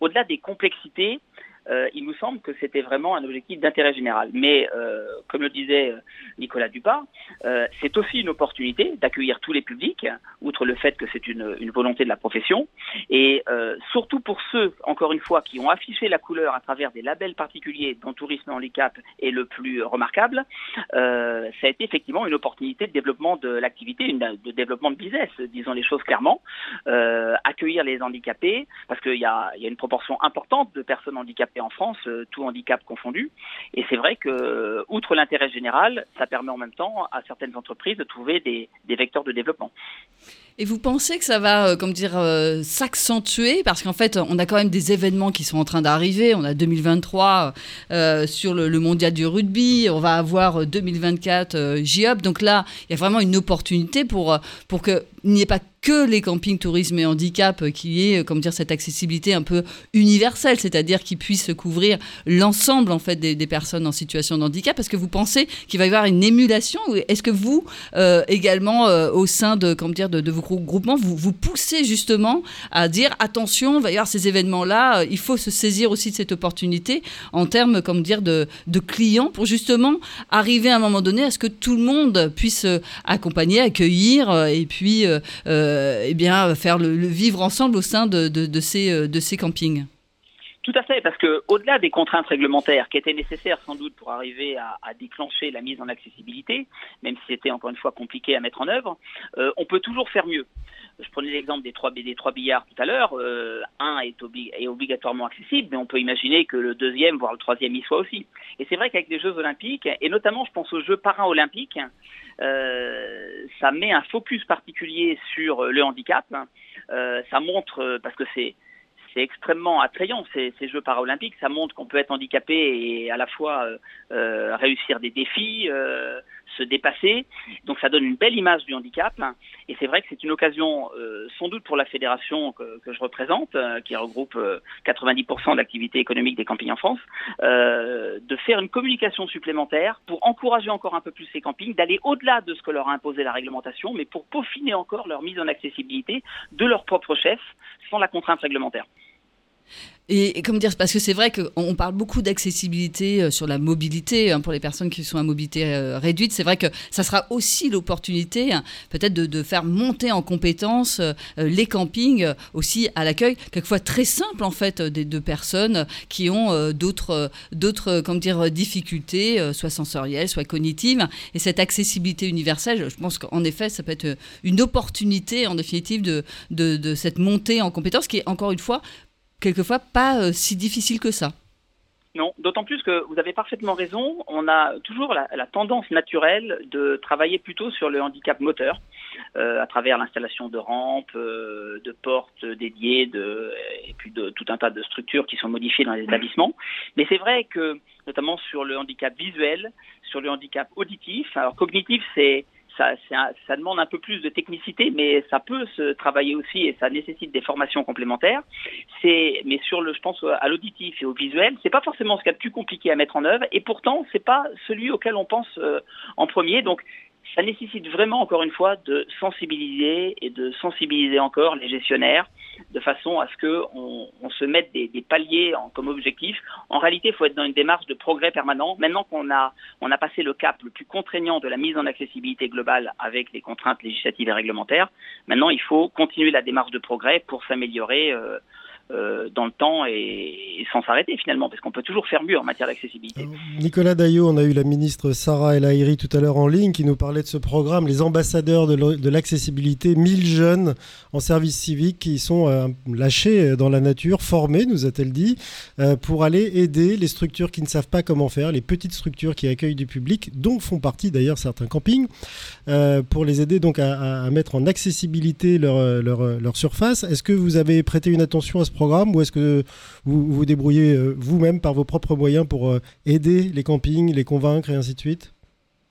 au-delà des complexités, euh, il nous semble que c'était vraiment un objectif d'intérêt général. Mais euh, comme le disait euh, Nicolas Dupart, c'est aussi une opportunité d'accueillir tous les publics, outre le fait que c'est une, volonté de la profession, et surtout pour ceux, encore une fois, qui ont affiché la couleur à travers des labels particuliers dont Tourisme Handicap est le plus remarquable, ça a été effectivement une opportunité de développement de l'activité, de développement de business, disons les choses clairement, accueillir les handicapés, parce qu'il y a une proportion importante de personnes handicapées en France, euh, tout handicap confondu. Et c'est vrai que, euh, outre l'intérêt général, ça permet en même temps à certaines entreprises de trouver des, vecteurs de développement. Et vous pensez que ça va, euh, dire, s'accentuer? Parce qu'en fait, on a quand même des événements qui sont en train d'arriver. On a 2023 sur le, mondial du rugby, on va avoir 2024 JOP. Donc là, il y a vraiment une opportunité pour pour qu'il n'y ait pas que les campings tourisme et handicap, euh, qui est, euh, comme dire, cette accessibilité un peu universelle, c'est-à-dire qui puisse couvrir l'ensemble en fait des, personnes en situation de handicap. Est-ce que vous pensez qu'il va y avoir une émulation Est-ce que vous euh, également au sein de, comme dire, de, vos groupements, vous poussez justement à dire attention, il va y avoir ces événements-là, il faut se saisir aussi de cette opportunité en termes, comme dire, de, clients pour justement arriver à un moment donné à ce que tout le monde puisse accompagner, accueillir et puis euh, eh bien, faire le, vivre ensemble au sein de, ces, euh, de ces campings. Tout à fait, parce que au-delà des contraintes réglementaires qui étaient nécessaires sans doute pour arriver à, déclencher la mise en accessibilité, même si c'était encore une fois compliqué à mettre en œuvre, euh, on peut toujours faire mieux. Je prenais l'exemple des trois, des trois billards tout à l'heure. un est, obligatoirement accessible, mais on peut imaginer que le deuxième, voire le troisième y soit aussi. Et c'est vrai qu'avec les Jeux olympiques, et notamment je pense aux Jeux paralympiques, euh, ça met un focus particulier sur le handicap. Euh, ça montre, parce que c'est c'est extrêmement attrayant ces, Jeux paralympiques. Ça montre qu'on peut être handicapé et à la fois euh, euh réussir des défis, euh, se dépasser. Donc ça donne une belle image du handicap. Et c'est vrai que c'est une occasion, euh, sans doute pour la fédération que, je représente, euh, qui regroupe 90% de l'activité économique des campings en France, de faire une communication supplémentaire pour encourager encore un peu plus ces campings, d'aller au-delà de ce que leur a imposé la réglementation, mais pour peaufiner encore leur mise en accessibilité de leur propre chef sans la contrainte réglementaire. Et, comme dire, parce que c'est vrai qu'on parle beaucoup d'accessibilité euh, sur la mobilité hein, pour les personnes qui sont à mobilité euh, réduite. C'est vrai que ça sera aussi l'opportunité hein, peut-être de, faire monter en compétence euh, les campings aussi à l'accueil, quelquefois très simple en fait, des deux personnes qui ont d'autres, d'autres, comme dire, difficultés, soit sensorielles, soit cognitives. Et cette accessibilité universelle, je pense qu'en effet, ça peut être une opportunité en définitive de, de, de cette montée en compétence qui est encore une fois quelquefois pas euh, si difficile que ça. Non, d'autant plus que vous avez parfaitement raison. On a toujours la, tendance naturelle de travailler plutôt sur le handicap moteur, euh, à travers l'installation de rampes, euh, de portes dédiées, de, et puis de tout un tas de structures qui sont modifiées dans les établissements. Mais c'est vrai que, notamment sur le handicap visuel, sur le handicap auditif, alors cognitif, c'est ça, ça, demande un peu plus de technicité, mais ça peut se travailler aussi et ça nécessite des formations complémentaires. C'est, mais sur le, je pense à l'auditif et au visuel, c'est pas forcément ce qu'il y a de plus compliqué à mettre en œuvre, et pourtant c'est pas celui auquel on pense euh, en premier. Donc ça nécessite vraiment, encore une fois, de sensibiliser et de sensibiliser encore les gestionnaires de façon à ce qu'on on se mette des, paliers en, comme objectif. En réalité, il faut être dans une démarche de progrès permanent. Maintenant qu'on a, on a passé le cap le plus contraignant de la mise en accessibilité globale avec les contraintes législatives et réglementaires, maintenant il faut continuer la démarche de progrès pour s'améliorer. Euh, euh, dans le temps et, sans s'arrêter finalement, parce qu'on peut toujours faire mieux en matière d'accessibilité. Euh, Nicolas Daillot, on a eu la ministre Sarah El Haïry tout à l'heure en ligne qui nous parlait de ce programme, les ambassadeurs de l'accessibilité, 1000 jeunes en service civique qui sont euh, lâchés dans la nature, formés, nous a-t-elle dit, pour aller aider les structures qui ne savent pas comment faire, les petites structures qui accueillent du public, dont font partie d'ailleurs certains campings, pour les aider donc à, mettre en accessibilité leur, leur, leur surface. Est-ce que vous avez prêté une attention à ce programme ou est-ce que vous vous débrouillez euh, vous-même par vos propres moyens pour euh, aider les campings, les convaincre et ainsi de suite?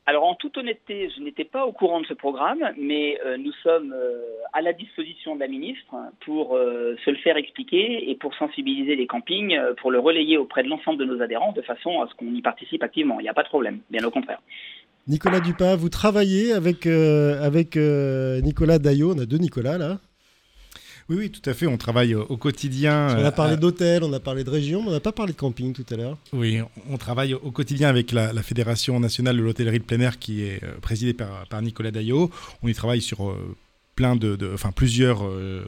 Alors en toute honnêteté, je n'étais pas au courant de ce programme, mais euh, nous sommes euh, à la disposition de la ministre pour euh, se le faire expliquer et pour sensibiliser les campings, pour le relayer auprès de l'ensemble de nos adhérents de façon à ce qu'on y participe activement. Il n'y a pas de problème, bien au contraire. Nicolas Dupin, vous travaillez avec, avec Nicolas Daillot, on a deux Nicolas là oui, oui, tout à fait. On travaille au quotidien. On a parlé d'hôtel, on a parlé de région, mais on n'a pas parlé de camping tout à l'heure. Oui, on travaille au quotidien avec la, Fédération nationale de l'hôtellerie de plein air qui est présidée par, par Nicolas Daillot. On y travaille sur plein de, enfin plusieurs euh,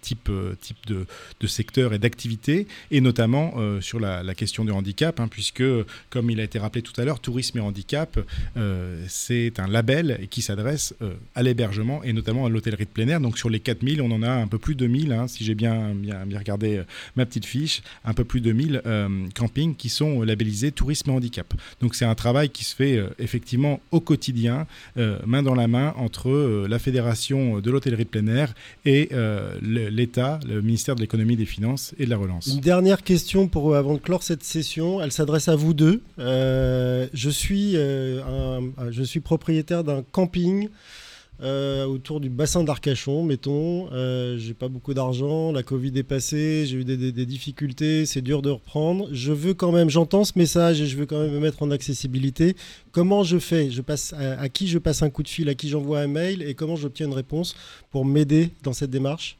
types, euh, types de, de, secteurs et d'activités, et notamment euh, sur la, question du handicap, hein, puisque, comme il a été rappelé tout à l'heure, Tourisme et Handicap, c'est un label qui s'adresse à l'hébergement et notamment à l'hôtellerie de plein air. Donc sur les 4000, on en a un peu plus de 1000, hein, si j'ai bien, bien, bien, regardé ma petite fiche, un peu plus de 1000 campings qui sont labellisés Tourisme et Handicap. Donc c'est un travail qui se fait effectivement au quotidien, main dans la main, entre la fédération de de l'hôtellerie de plein air et euh, l'État, le ministère de l'économie, des finances et de la relance. Une dernière question pour, euh, avant de clore cette session. Elle s'adresse à vous deux. Euh, suis, je suis propriétaire d'un camping euh, autour du bassin d'Arcachon, mettons. Euh, j'ai pas beaucoup d'argent, la Covid est passée, j'ai eu des, difficultés, c'est dur de reprendre. Je veux quand même, j'entends ce message et je veux quand même me mettre en accessibilité. Comment je fais? Je passe à qui je passe un coup de fil, à qui j'envoie un mail et comment j'obtiens une réponse pour m'aider dans cette démarche?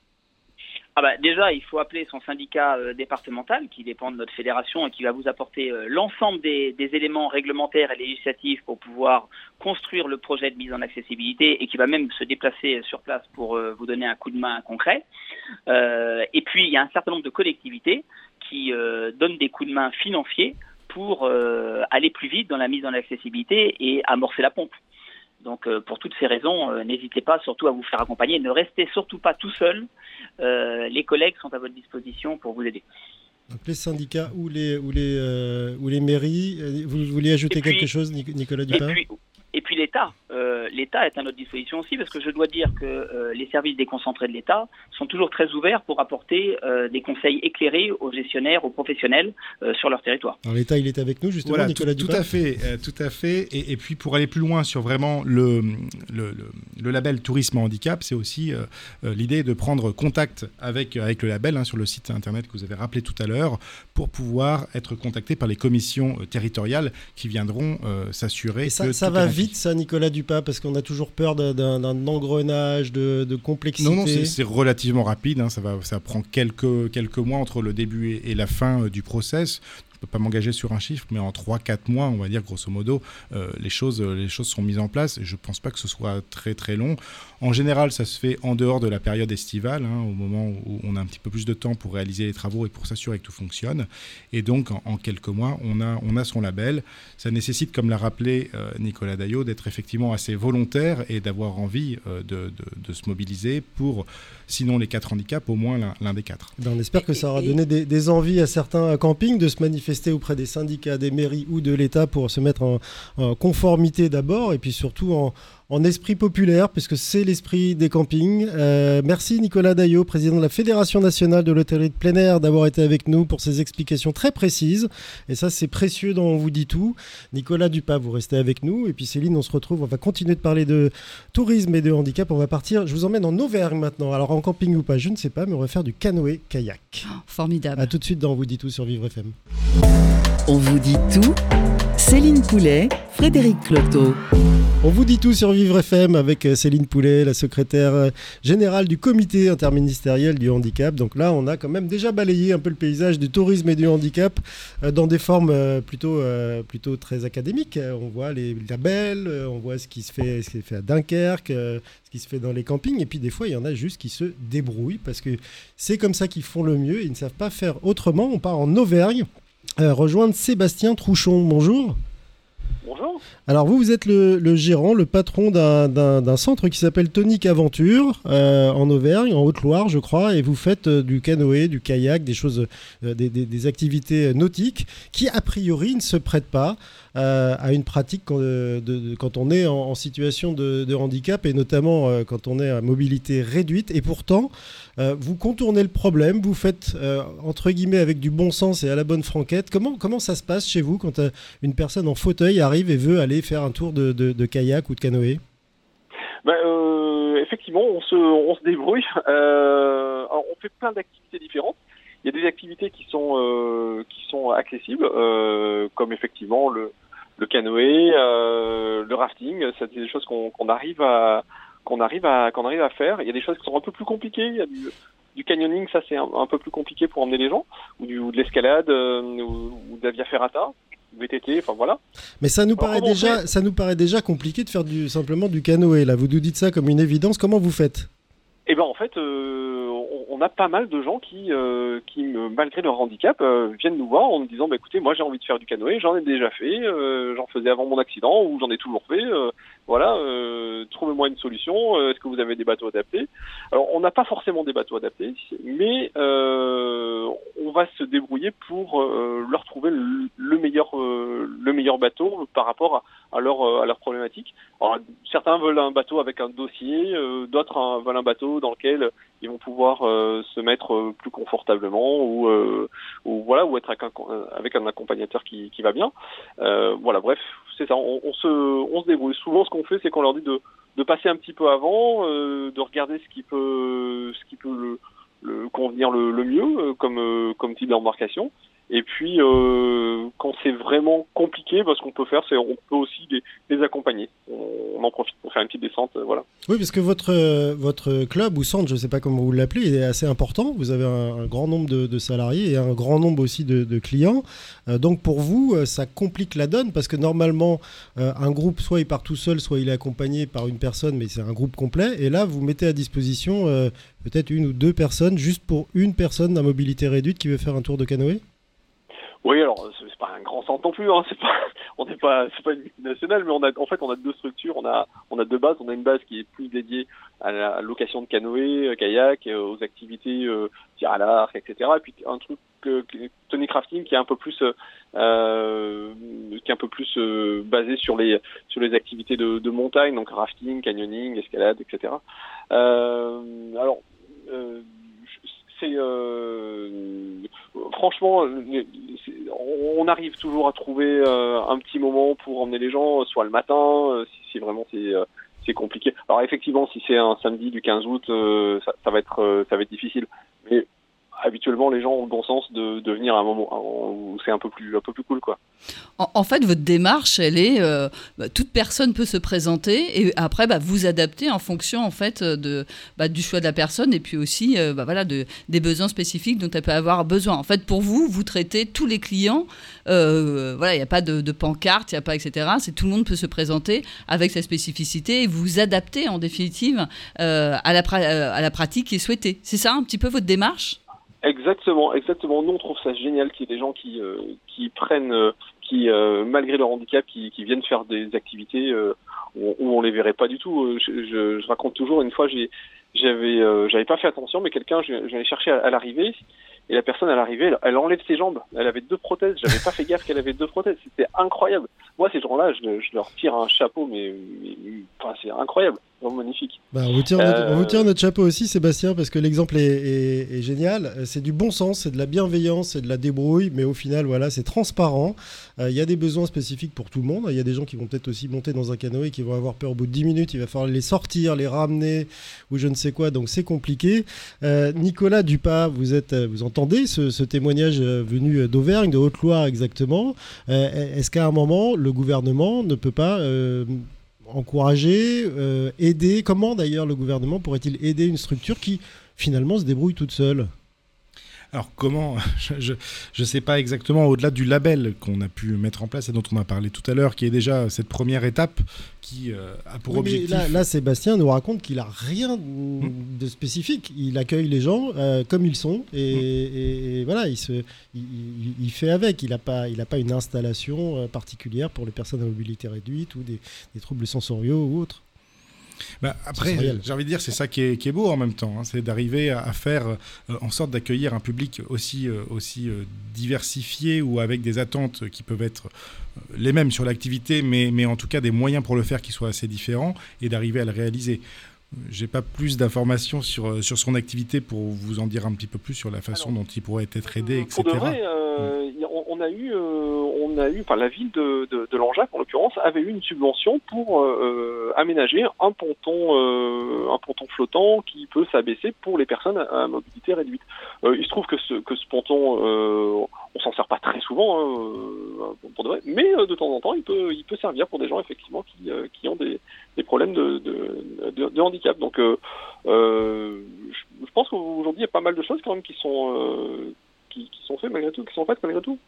Ah bah, déjà, il faut appeler son syndicat euh, départemental qui dépend de notre fédération et qui va vous apporter euh, l'ensemble des, éléments réglementaires et législatifs pour pouvoir construire le projet de mise en accessibilité et qui va même se déplacer sur place pour euh, vous donner un coup de main concret. et puis, il y a un certain nombre de collectivités qui donnent des coups de main financiers pour aller plus vite dans la mise en accessibilité et amorcer la pompe. Donc euh, pour toutes ces raisons, euh, n'hésitez pas surtout à vous faire accompagner. Ne restez surtout pas tout seul. Euh, les collègues sont à votre disposition pour vous aider. Donc les syndicats ou les, ou les, ou les mairies, vous voulez ajouter quelque chose, Nicolas Dupin? et puis l'État, euh, l'État est à notre disposition aussi parce que je dois dire que euh, les services déconcentrés de l'État sont toujours très ouverts pour apporter euh, des conseils éclairés aux gestionnaires, aux professionnels sur leur territoire. Alors l'État, il est avec nous justement, Nicolas tout, tout à fait, tout à fait. Et, puis pour aller plus loin sur vraiment le, le, le, label tourisme handicap, c'est aussi l'idée de prendre contact avec, avec le label hein, sur le site internet que vous avez rappelé tout à l'heure pour pouvoir être contacté par les commissions territoriales qui viendront s'assurer que ça va vite ça, Nicolas Dupin, parce qu'on a toujours peur d'un engrenage, de, complexité. Non, non, c'est relativement rapide. Hein. ça, va, ça prend quelques, quelques mois entre le début et, la fin euh, du process ne peux pas m'engager sur un chiffre, mais en 3-4 mois, on va dire grosso modo, euh, les, choses, euh, les choses sont mises en place. Et je ne pense pas que ce soit très très long. En général, ça se fait en dehors de la période estivale, hein, au moment où on a un petit peu plus de temps pour réaliser les travaux et pour s'assurer que tout fonctionne. Et donc, en, quelques mois, on a, on a son label. Ça nécessite, comme l'a rappelé euh, Nicolas Daillot, d'être effectivement assez volontaire et d'avoir envie de, de, de, se mobiliser pour, sinon les quatre handicaps, au moins l'un des quatre. Ben, on espère que ça aura donné des, des envies à certains campings de se manifester auprès des syndicats, des mairies ou de l'État pour se mettre en conformité d'abord et puis surtout en, en esprit populaire, puisque c'est l'esprit des campings. Euh, merci Nicolas Daillot, président de la Fédération nationale de l'hôtellerie de plein air, d'avoir été avec nous pour ces explications très précises. Et ça, c'est précieux dans On vous dit tout. Nicolas Dupas, vous restez avec nous. Et puis Céline, on se retrouve. On va continuer de parler de tourisme et de handicap. On va partir. Je vous emmène en Auvergne maintenant. Alors en camping ou pas, je ne sais pas, mais on va faire du canoë kayak. Oh, formidable. A tout de suite dans On vous dit tout sur Vivre FM. On vous dit tout. Céline Poulet, Frédéric Cloteau. On vous dit tout sur Vivre FM avec euh, Céline Poulet, la secrétaire euh, générale du comité interministériel du handicap. Donc là, on a quand même déjà balayé un peu le paysage du tourisme et du handicap euh, dans des formes plutôt, plutôt très académiques. On voit les labels, on voit ce qui se fait, ce qui se fait à Dunkerque, ce qui se fait dans les campings. Et puis des fois, il y en a juste qui se débrouillent parce que c'est comme ça qu'ils font le mieux. Ils ne savent pas faire autrement. On part en Auvergne. Rejoindre Sébastien Trouchon. Bonjour. Bonjour. Alors vous, vous êtes le, gérant, le patron d'un centre qui s'appelle Tonique Aventure euh, en Auvergne, en Haute-Loire, je crois, et vous faites euh, du canoë, du kayak, des choses, euh, des, activités nautiques qui a priori ne se prêtent pas à une pratique quand, on est en, situation de, handicap et notamment quand on est à mobilité réduite. Et pourtant, vous contournez le problème, vous faites entre guillemets avec du bon sens et à la bonne franquette. Comment, comment ça se passe chez vous quand une personne en fauteuil arrive et veut aller faire un tour de, kayak ou de canoë? Ben, effectivement, on se, on se débrouille. on fait plein d'activités différentes. Il y a des activités qui sont qui sont accessibles, comme effectivement le, le canoë, euh, le rafting, c'est des choses qu'on arrive à qu'on arrive à qu'on arrive à faire. Il y a des choses qui sont un peu plus compliquées. Il y a du, du canyoning, ça c'est un, peu plus compliqué pour emmener les gens, ou, du, de l'escalade, euh, ou, de la via ferrata. VTT, enfin voilà. Mais ça nous paraît déjà, ça nous paraît déjà compliqué de faire du, simplement du canoë. Là, vous nous dites ça comme une évidence. Comment vous faites? Eh ben en fait, euh, on a pas mal de gens qui, euh, qui malgré leur handicap, euh, viennent nous voir en nous disant bah, écoutez, moi j'ai envie de faire du canoë, j'en ai déjà fait, j'en faisais avant mon accident ou j'en ai toujours fait. Voilà, trouvez-moi une solution. Est-ce que vous avez des bateaux adaptés? Alors, on n'a pas forcément des bateaux adaptés, mais on va se débrouiller pour leur trouver le, meilleur, le meilleur bateau par rapport à, leur, à leur problématique. Alors, certains veulent un bateau avec un dossier, d'autres veulent un bateau dans lequel ils vont pouvoir euh, se mettre euh, plus confortablement ou, euh, ou voilà ou être avec un, avec un accompagnateur qui, qui va bien. voilà, bref, c'est ça. On, on, se on se débrouille. Souvent, ce fait, c'est qu'on leur dit de, passer un petit peu avant, de regarder ce qui peut ce qui peut le, convenir le, mieux comme comme type d'embarcation et puis, euh, quand c'est vraiment compliqué, bah, ce qu'on peut faire, c'est on peut aussi les, accompagner. On, en profite pour faire une petite descente, euh, voilà. Oui, parce que votre votre club ou centre, je ne sais pas comment vous l'appelez, est assez important. Vous avez un, grand nombre de, salariés et un grand nombre aussi de, clients. Euh, donc pour vous, ça complique la donne parce que normalement, un groupe, soit il part tout seul, soit il est accompagné par une personne, mais c'est un groupe complet. Et là, vous mettez à disposition peut-être une ou deux personnes, juste pour une personne à mobilité réduite qui veut faire un tour de canoë? Oui, alors c'est pas un grand centre non plus. Hein, c'est pas, on n'est pas, c'est pas une multinationale, mais on a, en fait, on a deux structures. On a, on a deux bases. On a une base qui est plus dédiée à la location de canoë, euh, kayak, euh, aux activités euh, tir à l'arc, etc. Et puis un truc que, Tony Crafting qui est un peu plus, euh, qui est un peu plus basé sur les, sur les activités de, de montagne, donc rafting, canyoning, escalade, etc. alors euh, franchement, on arrive toujours à trouver euh, un petit moment pour emmener les gens, soit le matin, euh, si, vraiment c'est c'est compliqué. Alors effectivement, si c'est un samedi du 15 août, ça, va être ça va être difficile. Habituellement les gens ont le bon sens de, venir à un moment où c'est un peu plus un peu plus cool quoi. En, fait, votre démarche, elle est euh, bah, toute personne peut se présenter et après bah, vous adapter en fonction en fait de bah, du choix de la personne et puis aussi euh, bah, voilà de, des besoins spécifiques dont elle peut avoir besoin. En fait, pour vous, vous traitez tous les clients. Euh, voilà, il n'y a pas de, pancarte, il n'y a pas etc. C'est tout le monde peut se présenter avec sa spécificité et vous adapter en définitive à la à la pratique qui est souhaitée. C'est ça un petit peu votre démarche? Exactement, exactement. Nous, on trouve ça génial qu'il y ait des gens qui, euh, qui prennent, euh, qui, euh, malgré leur handicap, qui, qui, viennent faire des activités où, on les verrait pas du tout. Je, je, je raconte toujours, une fois, j'avais, j'avais pas fait attention, mais quelqu'un, j'allais chercher à, à l'arrivée, et la personne à l'arrivée, elle, enlève ses jambes. Elle avait deux prothèses. J'avais pas fait gaffe qu'elle avait deux prothèses. C'était incroyable. Moi, ces gens-là, je, je, leur tire un chapeau, mais, enfin, c'est incroyable magnifique. Bah, on, vous tire notre, chapeau aussi, Sébastien, parce que l'exemple est, génial. C'est du bon sens, c'est de la bienveillance, c'est de la débrouille, mais au final, voilà, c'est transparent. Euh, il y a des besoins spécifiques pour tout le monde. Il y a des gens qui vont peut-être aussi monter dans un canoë qui vont avoir peur au bout de 10 minutes. Il va falloir les sortir, les ramener ou je ne sais quoi. Donc c'est compliqué. Euh, Nicolas Dupas, vous, êtes, vous entendez ce, ce témoignage euh, venu d'Auvergne, de Haute-Loire exactement. Est-ce qu'à un moment, le gouvernement ne peut pas encourager, euh, aider. Comment d'ailleurs le gouvernement pourrait-il aider une structure qui finalement se débrouille toute seule? Alors comment Je ne sais pas exactement, au-delà du label qu'on a pu mettre en place et dont on a parlé tout à l'heure, qui est déjà cette première étape qui euh, a pour objectif... Là, Sébastien nous raconte qu'il n'a rien hmm. de spécifique. Il accueille les gens euh, comme ils sont et, hmm. voilà, il, se, il, fait avec. Il n'a pas, il pas une installation euh, particulière pour les personnes à mobilité réduite ou des, des troubles sensoriaux ou autres. Bah, après, j'ai envie de dire, c'est ça qui est, beau en même temps, hein. c'est d'arriver à, faire euh, en sorte d'accueillir un public aussi, euh, aussi euh, diversifié ou avec des attentes qui peuvent être les mêmes sur l'activité, mais, mais en tout cas des moyens pour le faire qui soient assez différents et d'arriver à le réaliser J'ai pas plus d'informations sur, sur son activité pour vous en dire un petit peu plus sur la façon dont il pourrait être aidé, etc. Pour de vrai, euh, on, a eu, euh, on a eu, enfin la ville de, Langeac en l'occurrence avait eu une subvention pour euh, aménager un ponton, euh, un ponton flottant qui peut s'abaisser pour les personnes à, mobilité réduite. Euh, il se trouve que ce, ponton, euh, on s'en sert pas très souvent, hein, euh, mais euh, de temps en temps, il peut, servir pour des gens effectivement qui, euh, ont des, problèmes de, handicap. Donc, euh, euh, je, pense qu'aujourd'hui, il y a pas mal de choses quand même qui sont euh, qui, sont malgré tout, qui sont faites malgré tout.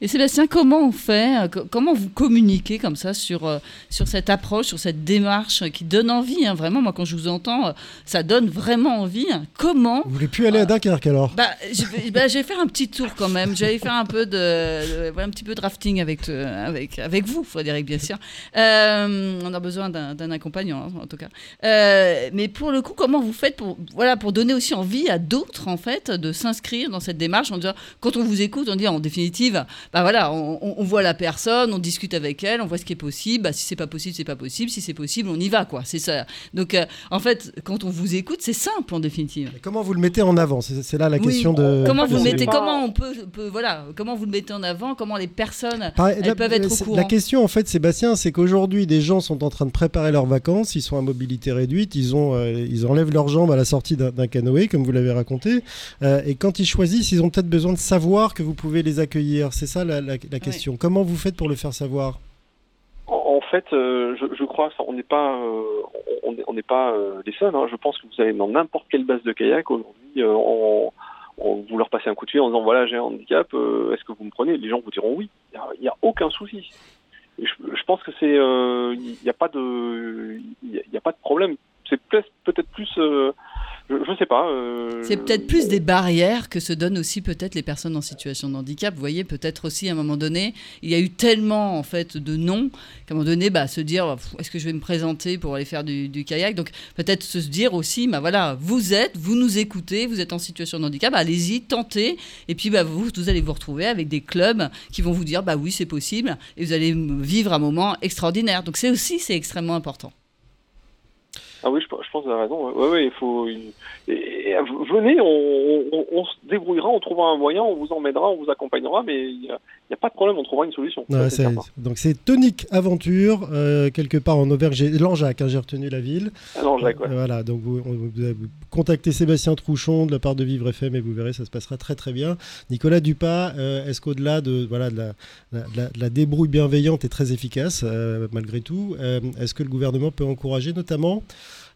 Et Sébastien, comment on fait euh, co- Comment vous communiquez comme ça sur, euh, sur cette approche, sur cette démarche qui donne envie hein, Vraiment, moi, quand je vous entends, euh, ça donne vraiment envie. hein. Comment Vous voulez plus aller à Dunkerque alors? Bah, je, vais- bah, je vais faire un petit tour quand même. J'allais faire un peu de, de- un petit peu de rafting avec, euh, avec, avec vous, Frédéric, bien sûr. Euh, on a besoin d'un d'un accompagnant, hein, en tout cas. Euh, mais pour le coup, comment vous faites pour, voilà, pour donner aussi envie à d'autres, en fait, de s'inscrire dans cette démarche en disant, quand on vous écoute, on dit en définitive, bah voilà, on, voit la personne, on discute avec elle, on voit ce qui est possible. Bah, si c'est pas possible, c'est pas possible. Si c'est possible, on y va, quoi. C'est ça. Donc, euh, en fait, quand on vous écoute, c'est simple en définitive. Et Comment vous le mettez en avant? C'est là la Oui. question de. Comment vous le mettez Comment on peut, peut- voilà Comment vous le mettez en avant Comment les personnes Pareil, elles la, peuvent être au courant la question en fait, Sébastien, c'est qu'aujourd'hui, des gens sont en train de préparer leurs vacances, ils sont à mobilité réduite, ils, ont, euh, ils enlèvent leurs jambes à la sortie d'un d'un canoë, comme vous l'avez raconté, euh, et quand ils choisissent, ils ont peut-être besoin de savoir que vous pouvez les accueillir. C'est ça la, la- la question. Comment vous faites pour le faire savoir? En, en fait, euh, je, je crois, enfin, on n'est pas, euh, on n'est- on n'est pas euh, les seuls. hein. Je pense que vous allez dans n'importe quelle base de kayak aujourd'hui, euh, on, on- vous leur passez un coup de fil en disant voilà j'ai un handicap, euh, est-ce que vous me prenez? Les gens vous diront oui. Il n'y a, aucun souci. Et je, je pense que c'est, euh, il n'y a pas de, il a, a pas de problème. C'est peut-être peut-être plus, euh, je, je sais pas. euh, C'est peut-être plus des barrières que se donnent aussi peut-être les personnes en situation de handicap. Vous voyez, peut-être aussi à un moment donné, il y a eu tellement en fait de noms qu'à un moment donné, bah, se dire est-ce que je vais me présenter pour aller faire du, du kayak? Donc peut-être se dire aussi, bah voilà, vous êtes, vous nous écoutez, vous êtes en situation de handicap, allez-y, tentez. Et puis bah, vous, vous allez vous retrouver avec des clubs qui vont vous dire bah oui, c'est possible, et vous allez vivre un moment extraordinaire. Donc c'est aussi c'est extrêmement important. Ah oui, je, pense que vous raison. Ouais, ouais, il faut. Venez, on, on, on se débrouillera, on trouvera un moyen, on vous emmènera, on vous accompagnera, mais il y a pas de problème, on trouvera une solution. Ça. Donc c'est Tonic Aventure, euh, quelque part en Auvergne, Langeac, hein, j'ai retenu la ville. Jacques, ouais. Euh, Voilà, donc vous, contacté Sébastien Trouchon de la part de Vivre FM et vous verrez, ça se passera très très bien. Nicolas Dupas, euh, est-ce qu'au-delà de, voilà, de, la, la- de la- de la débrouille bienveillante et très efficace, euh, malgré tout, est-ce que le gouvernement peut encourager notamment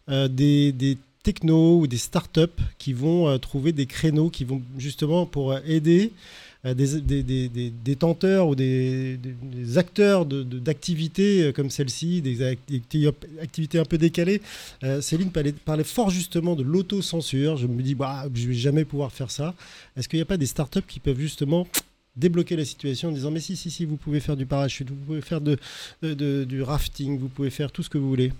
des, des technos ou des startups qui vont trouver des créneaux qui vont justement pour aider des, des, des, tenteurs ou des, acteurs de- de- d'activités euh, comme celle-ci, des acti- activités un peu décalées. Euh, Céline parlait, parlait fort justement de l'autocensure. Je me dis, bah, je vais jamais pouvoir faire ça. Est-ce qu'il n'y a pas des startups qui peuvent justement débloquer la situation en disant mais si si si vous pouvez faire du parachute vous pouvez faire de- du rafting vous pouvez faire tout ce que vous voulez?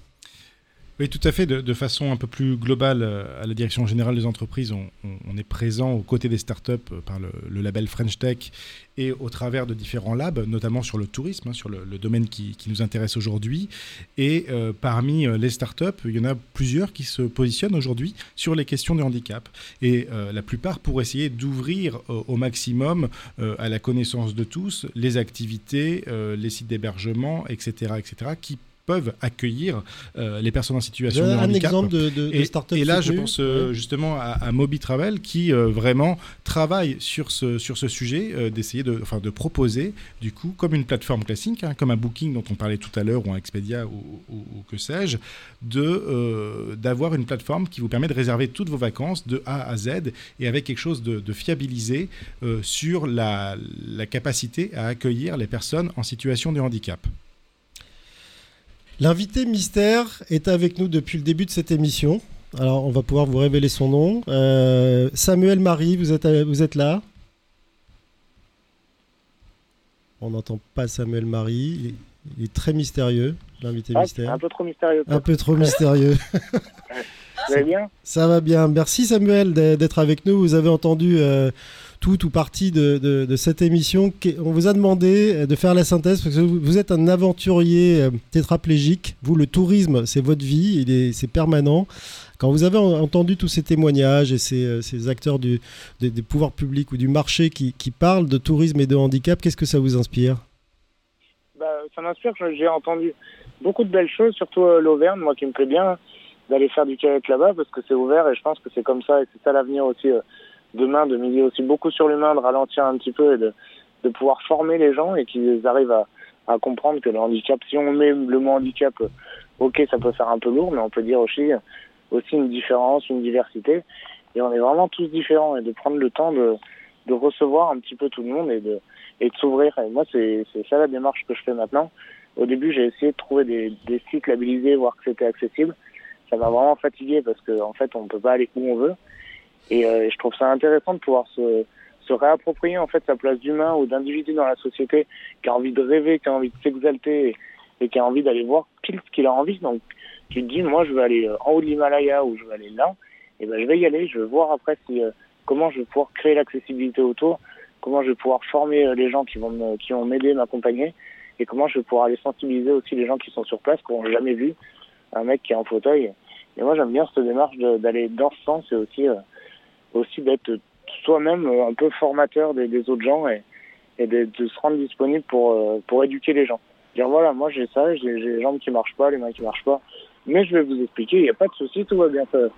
Oui, tout à fait. De, façon un peu plus globale, euh, à la direction générale des entreprises, on, est présent aux côtés des startups euh, par le, label French Tech et au travers de différents labs, notamment sur le tourisme, hein, sur le, domaine qui, nous intéresse aujourd'hui. Et euh, parmi les startups, il y en a plusieurs qui se positionnent aujourd'hui sur les questions de handicap. Et la plupart pour essayer d'ouvrir au maximum à la connaissance de tous les activités, les sites d'hébergement, etc., etc., qui peuvent accueillir euh, les personnes en situation de un handicap. exemple de, de, de Et, start-up et là, je pense euh, Ouais. justement à, à Moby Travel qui euh, vraiment travaille sur ce, sur ce sujet, d'essayer de, enfin, de proposer, du coup, comme une plateforme classique, hein, comme un Booking dont on parlait tout à l'heure, ou un Expedia, ou, ou- ou que sais-je, de, d'avoir une plateforme qui vous permet de réserver toutes vos vacances de A à Z et avec quelque chose de, de fiabilisé euh, sur la, la capacité à accueillir les personnes en situation de handicap. L'invité mystère est avec nous depuis le début de cette émission. Alors, on va pouvoir vous révéler son nom. Euh, Samuel Marie, vous êtes, vous êtes là? On n'entend pas Samuel Marie. Il est, il est très mystérieux, l'invité Ah, mystère. un peu trop mystérieux. Un peu trop mystérieux. Allez bien? Ça va bien. Merci Samuel d'être avec nous. Vous avez entendu euh, tout ou partie de, cette émission. On vous a demandé de faire la synthèse parce que vous êtes un aventurier tétraplégique. Vous, le tourisme, c'est votre vie, c'est permanent. Quand vous avez entendu tous ces témoignages et ces, acteurs du, des, pouvoirs publics ou du marché qui, parlent de tourisme et de handicap, qu'est-ce que ça vous inspire bah, Ça m'inspire, j'ai entendu beaucoup de belles choses, surtout l'Auvergne, moi qui me plaît bien d'aller faire du kayak là-bas parce que c'est ouvert et je pense que c'est comme ça et c'est ça l'avenir aussi euh, demain de miser aussi beaucoup sur l'humain, de ralentir un petit peu et de, de pouvoir former les gens et qu'ils arrivent à, à comprendre que le handicap, si on met le mot handicap, euh, ok, ça peut faire un peu lourd, mais on peut dire aussi, aussi une différence, une diversité. Et on est vraiment tous différents et de prendre le temps de, de recevoir un petit peu tout le monde et de, et de s'ouvrir. Et moi, c'est ça la démarche que je fais maintenant. Au début, j'ai essayé de trouver des, des sites labellisés, voir que c'était accessible ça m'a vraiment fatigué parce qu'en en fait, on peut pas aller où on veut. Et euh, je trouve ça intéressant de pouvoir se, se réapproprier en fait sa place d'humain ou d'individu dans la société qui a envie de rêver, qui a envie de s'exalter et, qui a envie d'aller voir pile ce qu'il a envie. Donc, tu te dis, moi, je veux aller euh, en haut de l'Himalaya ou je veux aller là. Et ben, je vais y aller. Je vais voir après si, euh, comment je vais pouvoir créer l'accessibilité autour, comment je vais pouvoir former les gens qui vont me, qui vont m'aider, m'accompagner, et comment je vais pouvoir aller sensibiliser aussi les gens qui sont sur place, qui n'ont jamais vu un mec qui est en fauteuil. Et moi, j'aime bien cette démarche d'aller dans ce sens et aussi, aussi d'être soi-même euh, un peu formateur des, autres gens et, de, se rendre disponible pour, euh, pour éduquer les gens. Dire voilà, moi j'ai ça, j'ai les jambes qui marchent pas, les mains qui marchent pas, mais je vais vous expliquer, il n'y a pas de souci, tout va bien se,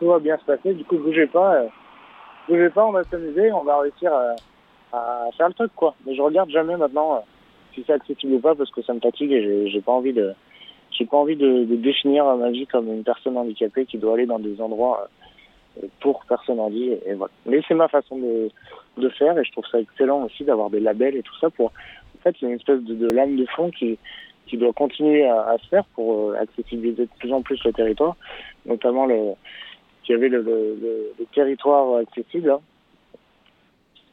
tout va bien se passer. Du coup, bougez pas, bougez pas, on va s'amuser, on va réussir à, faire le truc quoi. Mais je regarde jamais maintenant si c'est accessible ou pas parce que ça me fatigue et j'ai pas envie de j'ai pas envie de, définir ma vie comme une personne handicapée qui doit aller dans des endroits euh, pour personnes handicapées. Et voilà. Mais c'est ma façon de, de faire et je trouve ça excellent aussi d'avoir des labels et tout ça pour. En fait, c'est une espèce de, de, lame de fond qui qui doit continuer à, à se faire pour euh, accessibiliser de plus en plus le territoire, notamment le qui avait le, le, le, territoire accessible. Hein.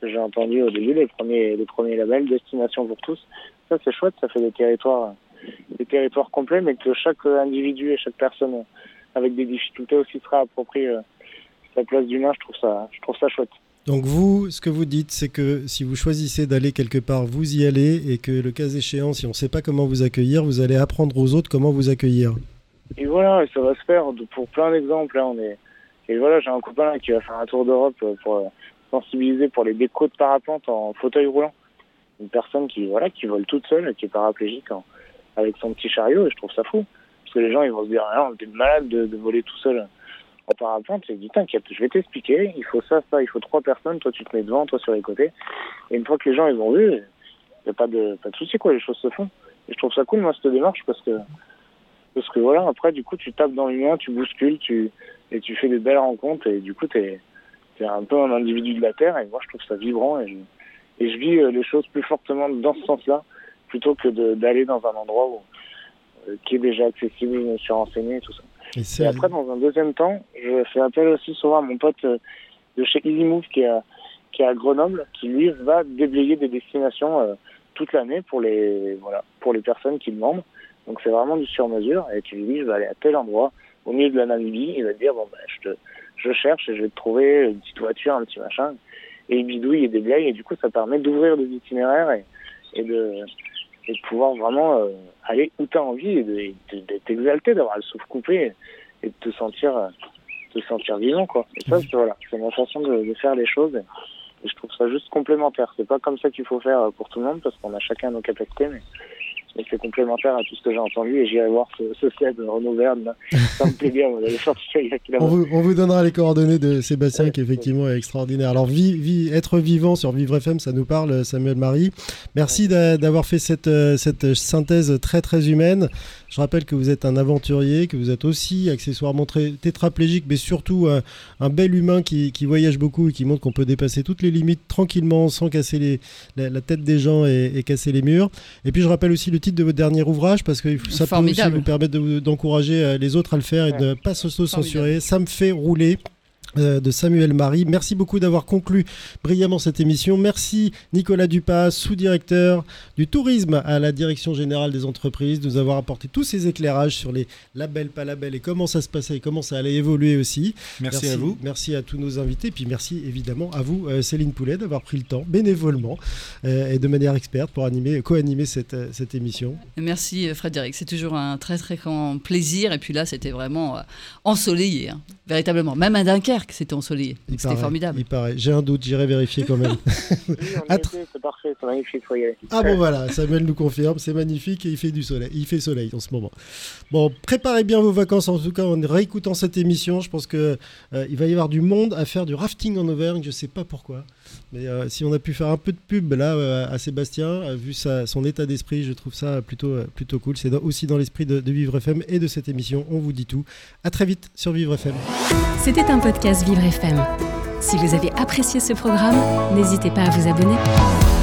J'ai entendu au début les premiers les premiers labels destination pour tous. Ça c'est chouette, ça fait des territoires des territoires complets, mais que chaque individu et chaque personne avec des difficultés aussi sera approprié euh, sa place d'humain. Je trouve ça, je trouve ça chouette. Donc vous, ce que vous dites, c'est que si vous choisissez d'aller quelque part, vous y allez et que le cas échéant, si on ne sait pas comment vous accueillir, vous allez apprendre aux autres comment vous accueillir. Et voilà, ça va se faire pour plein d'exemples. On est et voilà, j'ai un copain qui va faire un tour d'Europe pour euh, sensibiliser pour les décos de parapente en fauteuil roulant. Une personne qui voilà, qui vole toute seule, qui est paraplégique en, avec son petit chariot et je trouve ça fou. Parce que les gens, ils vont se dire, ah, on est malade de, de, voler tout seul en parapente. Et dis, t'inquiète, je vais t'expliquer, il faut ça, ça, il faut trois personnes, toi tu te mets devant, toi sur les côtés. Et une fois que les gens, ils ont vu, il n'y a pas de, pas de souci, quoi, les choses se font. Et je trouve ça cool, moi, cette démarche, parce que, parce que voilà, après, du coup, tu tapes dans l'humain, tu bouscules, tu, et tu fais des belles rencontres, et du coup, t'es, es un peu un individu de la Terre, et moi, je trouve ça vibrant, et je, et je vis euh, les choses plus fortement dans ce sens-là plutôt que d'aller dans un endroit où, euh, qui est déjà accessible, je suis renseigné et tout ça. Et, après, dans un deuxième temps, je fais appel aussi souvent à mon pote euh, de chez EasyMove qui est, à, qui est à Grenoble, qui lui va déblayer des destinations euh, toute l'année pour les voilà pour les personnes qui demandent. Donc c'est vraiment du sur-mesure. Et tu lui dis je vais aller à tel endroit au milieu de la Namibie, il va te dire bon ben je te je cherche et je vais te trouver une petite voiture, un petit machin. Et il bidouille et déblaye. Et du coup ça permet d'ouvrir des itinéraires et, et de et de pouvoir vraiment euh, aller où tu as envie et d'être exalté, d'avoir le souffle coupé et, de te sentir, euh, te sentir vivant. Quoi. Et ça, c'est voilà, ma façon de, de, faire les choses. Et, je trouve ça juste complémentaire. C'est pas comme ça qu'il faut faire pour tout le monde parce qu'on a chacun nos capacités, mais mais c'est complémentaire à tout ce que j'ai entendu et j'irai voir ce, ce set Renault Verne. Ça me plaît bien, vous allez sortir il y a on vous, on vous donnera les coordonnées de Sébastien qui effectivement est extraordinaire. Alors vie, vie, être vivant sur Vivre FM, ça nous parle Samuel Marie. Merci d'avoir fait cette, euh, cette synthèse très très humaine. Je rappelle que vous êtes un aventurier, que vous êtes aussi accessoirement très tétraplégique, mais surtout un, un bel humain qui, qui, voyage beaucoup et qui montre qu'on peut dépasser toutes les limites tranquillement sans casser les, la, la, tête des gens et, et casser les murs. Et puis je rappelle aussi le titre de votre dernier ouvrage parce que ça peut aussi vous permettre d'encourager euh, les autres à le faire et de ne pas s'auto-censurer. Ça me fait rouler de Samuel Marie. Merci beaucoup d'avoir conclu brillamment cette émission. Merci Nicolas Dupas, sous-directeur du tourisme à la Direction générale des entreprises, de nous avoir apporté tous ces éclairages sur les labels, pas labels et comment ça se passait et comment ça allait évoluer aussi. Merci, à vous. Merci à tous nos invités. Puis merci évidemment à vous, euh, Céline Poulet, d'avoir pris le temps bénévolement euh, et de manière experte pour animer, co-animer cette, cette émission. Merci Frédéric. C'est toujours un très très grand plaisir. Et puis là, c'était vraiment ensoleillé, hein. véritablement. Même à Dunkerque c'était ensoleillé. C'était formidable. Il paraît. J'ai un doute, j'irai vérifier quand même. oui, c'est parfait, c'est magnifique, Ah bon voilà, Samuel nous confirme, c'est magnifique et il fait du soleil. Il fait soleil en ce moment. Bon, préparez bien vos vacances en tout cas en réécoutant cette émission. Je pense que euh, il va y avoir du monde à faire du rafting en Auvergne. Je sais pas pourquoi, mais euh, si on a pu faire un peu de pub là euh, à Sébastien, vu sa, son état d'esprit, je trouve ça plutôt plutôt cool. C'est aussi dans l'esprit de, de Vivre FM et de cette émission. On vous dit tout. À très vite sur Vivre FM. C'était un podcast Vivre FM. Si vous avez apprécié ce programme, n'hésitez pas à vous abonner.